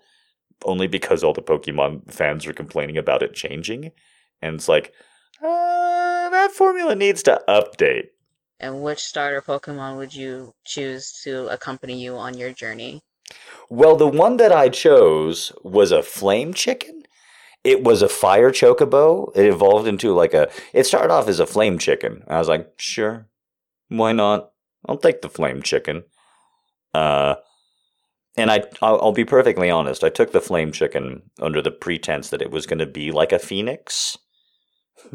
only because all the Pokemon fans are complaining about it changing. And it's like, uh, that formula needs to update. And which starter Pokemon would you choose to accompany you on your journey? Well, the one that I chose was a flame chicken. It was a fire chocobo. It evolved into like a. It started off as a flame chicken. I was like, sure, why not? I'll take the flame chicken. Uh, and I, I'll, I'll be perfectly honest. I took the flame chicken under the pretense that it was going to be like a phoenix.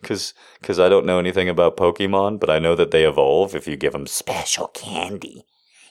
Because cause I don't know anything about Pokemon, but I know that they evolve if you give them special candy.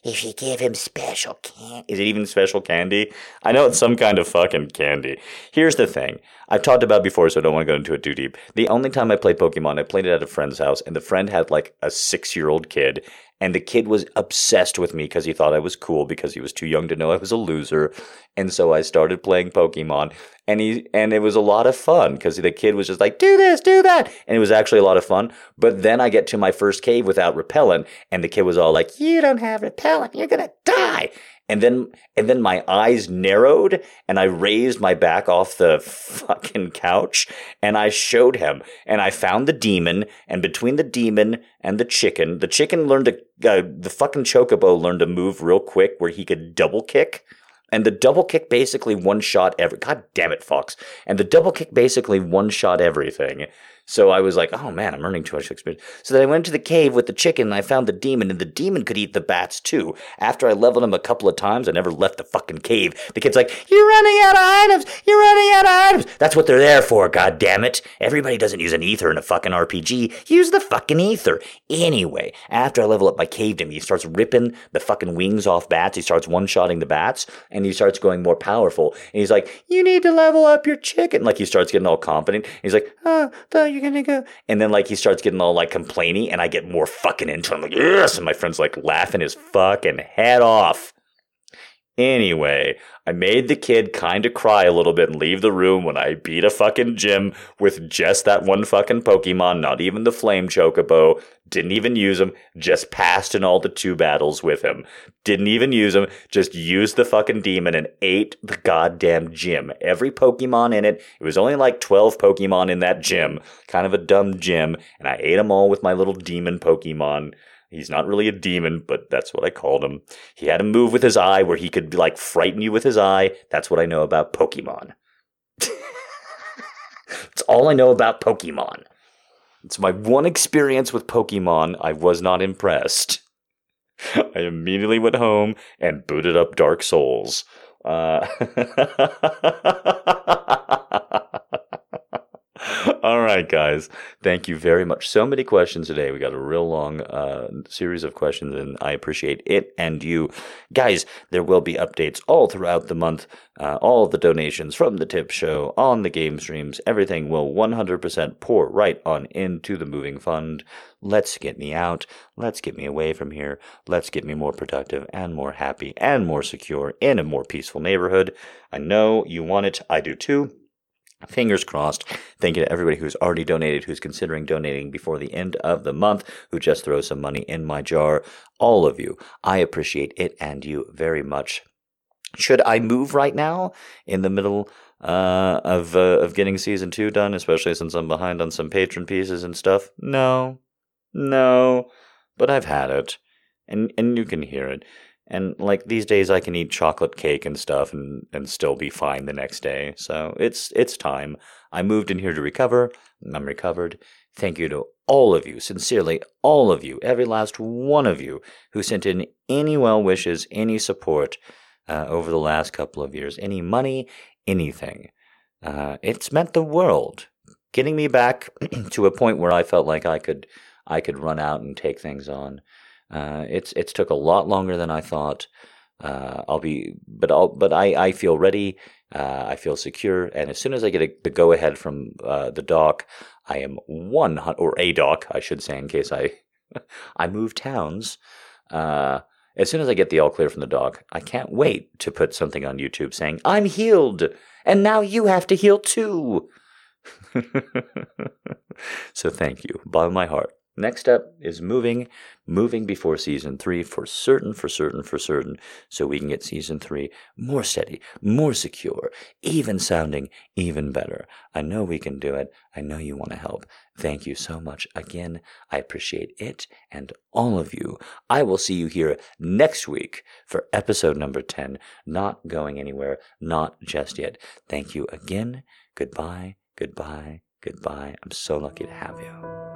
If you give him special candy. Is it even special candy? I know it's some kind of fucking candy. Here's the thing. I've talked about before, so I don't want to go into it too deep. The only time I played Pokemon, I played it at a friend's house, and the friend had like a six year old kid, and the kid was obsessed with me because he thought I was cool because he was too young to know I was a loser. And so I started playing Pokemon, and he and it was a lot of fun because the kid was just like, "Do this, do that," and it was actually a lot of fun. But then I get to my first cave without repellent, and the kid was all like, "You don't have repellent, you're gonna die." And then, and then my eyes narrowed and I raised my back off the fucking couch and I showed him and I found the demon and between the demon and the chicken, the chicken learned to, uh, the fucking chocobo learned to move real quick where he could double kick. And the double kick basically one shot every. God damn it, Fox! And the double kick basically one shot everything. So I was like, oh man, I'm earning too much experience. So then I went to the cave with the chicken and I found the demon, and the demon could eat the bats too. After I leveled him a couple of times, I never left the fucking cave. The kid's like, you're running out of items! You're running out of items! That's what they're there for, god damn it. Everybody doesn't use an ether in a fucking RPG. Use the fucking ether. Anyway, after I level up, my caved him. He starts ripping the fucking wings off bats. He starts one-shotting the bats, and he starts going more powerful. And he's like, you need to level up your chicken. Like he starts getting all confident. He's like, ah, oh, though you're gonna go. And then like he starts getting all like complaining, and I get more fucking into him. Like, yes. And my friend's like laughing his fucking head off. Anyway, I made the kid kind of cry a little bit and leave the room when I beat a fucking gym with just that one fucking Pokemon, not even the Flame Chocobo. Didn't even use him, just passed in all the two battles with him. Didn't even use him, just used the fucking demon and ate the goddamn gym. Every Pokemon in it, it was only like 12 Pokemon in that gym, kind of a dumb gym, and I ate them all with my little demon Pokemon. He's not really a demon, but that's what I called him. He had a move with his eye where he could like frighten you with his eye. That's what I know about Pokemon. That's all I know about Pokemon. It's my one experience with Pokemon. I was not impressed. I immediately went home and booted up Dark Souls. Uh, All right, guys. Thank you very much. So many questions today. We got a real long uh, series of questions, and I appreciate it and you. Guys, there will be updates all throughout the month. Uh, all the donations from the tip show on the game streams, everything will 100% pour right on into the moving fund. Let's get me out. Let's get me away from here. Let's get me more productive and more happy and more secure in a more peaceful neighborhood. I know you want it. I do too. Fingers crossed. Thank you to everybody who's already donated, who's considering donating before the end of the month, who just throws some money in my jar. All of you. I appreciate it and you very much. Should I move right now in the middle uh, of uh, of getting season two done, especially since I'm behind on some Patreon pieces and stuff? No, no, but I've had it, and and you can hear it. And like these days, I can eat chocolate cake and stuff and, and still be fine the next day. So it's it's time. I moved in here to recover. I'm recovered. Thank you to all of you, sincerely, all of you, every last one of you who sent in any well wishes, any support uh, over the last couple of years, any money, anything. Uh, it's meant the world. Getting me back to a point where I felt like I could I could run out and take things on. Uh, it's it's took a lot longer than I thought. Uh, I'll be, but I'll, but I, I feel ready. Uh, I feel secure, and as soon as I get a, the go ahead from uh, the doc, I am one or a doc, I should say, in case I I move towns. Uh, as soon as I get the all clear from the doc, I can't wait to put something on YouTube saying I'm healed, and now you have to heal too. so thank you, by my heart. Next up is moving, moving before season three for certain, for certain, for certain, so we can get season three more steady, more secure, even sounding, even better. I know we can do it. I know you want to help. Thank you so much again. I appreciate it and all of you. I will see you here next week for episode number 10. Not going anywhere, not just yet. Thank you again. Goodbye, goodbye, goodbye. I'm so lucky to have you.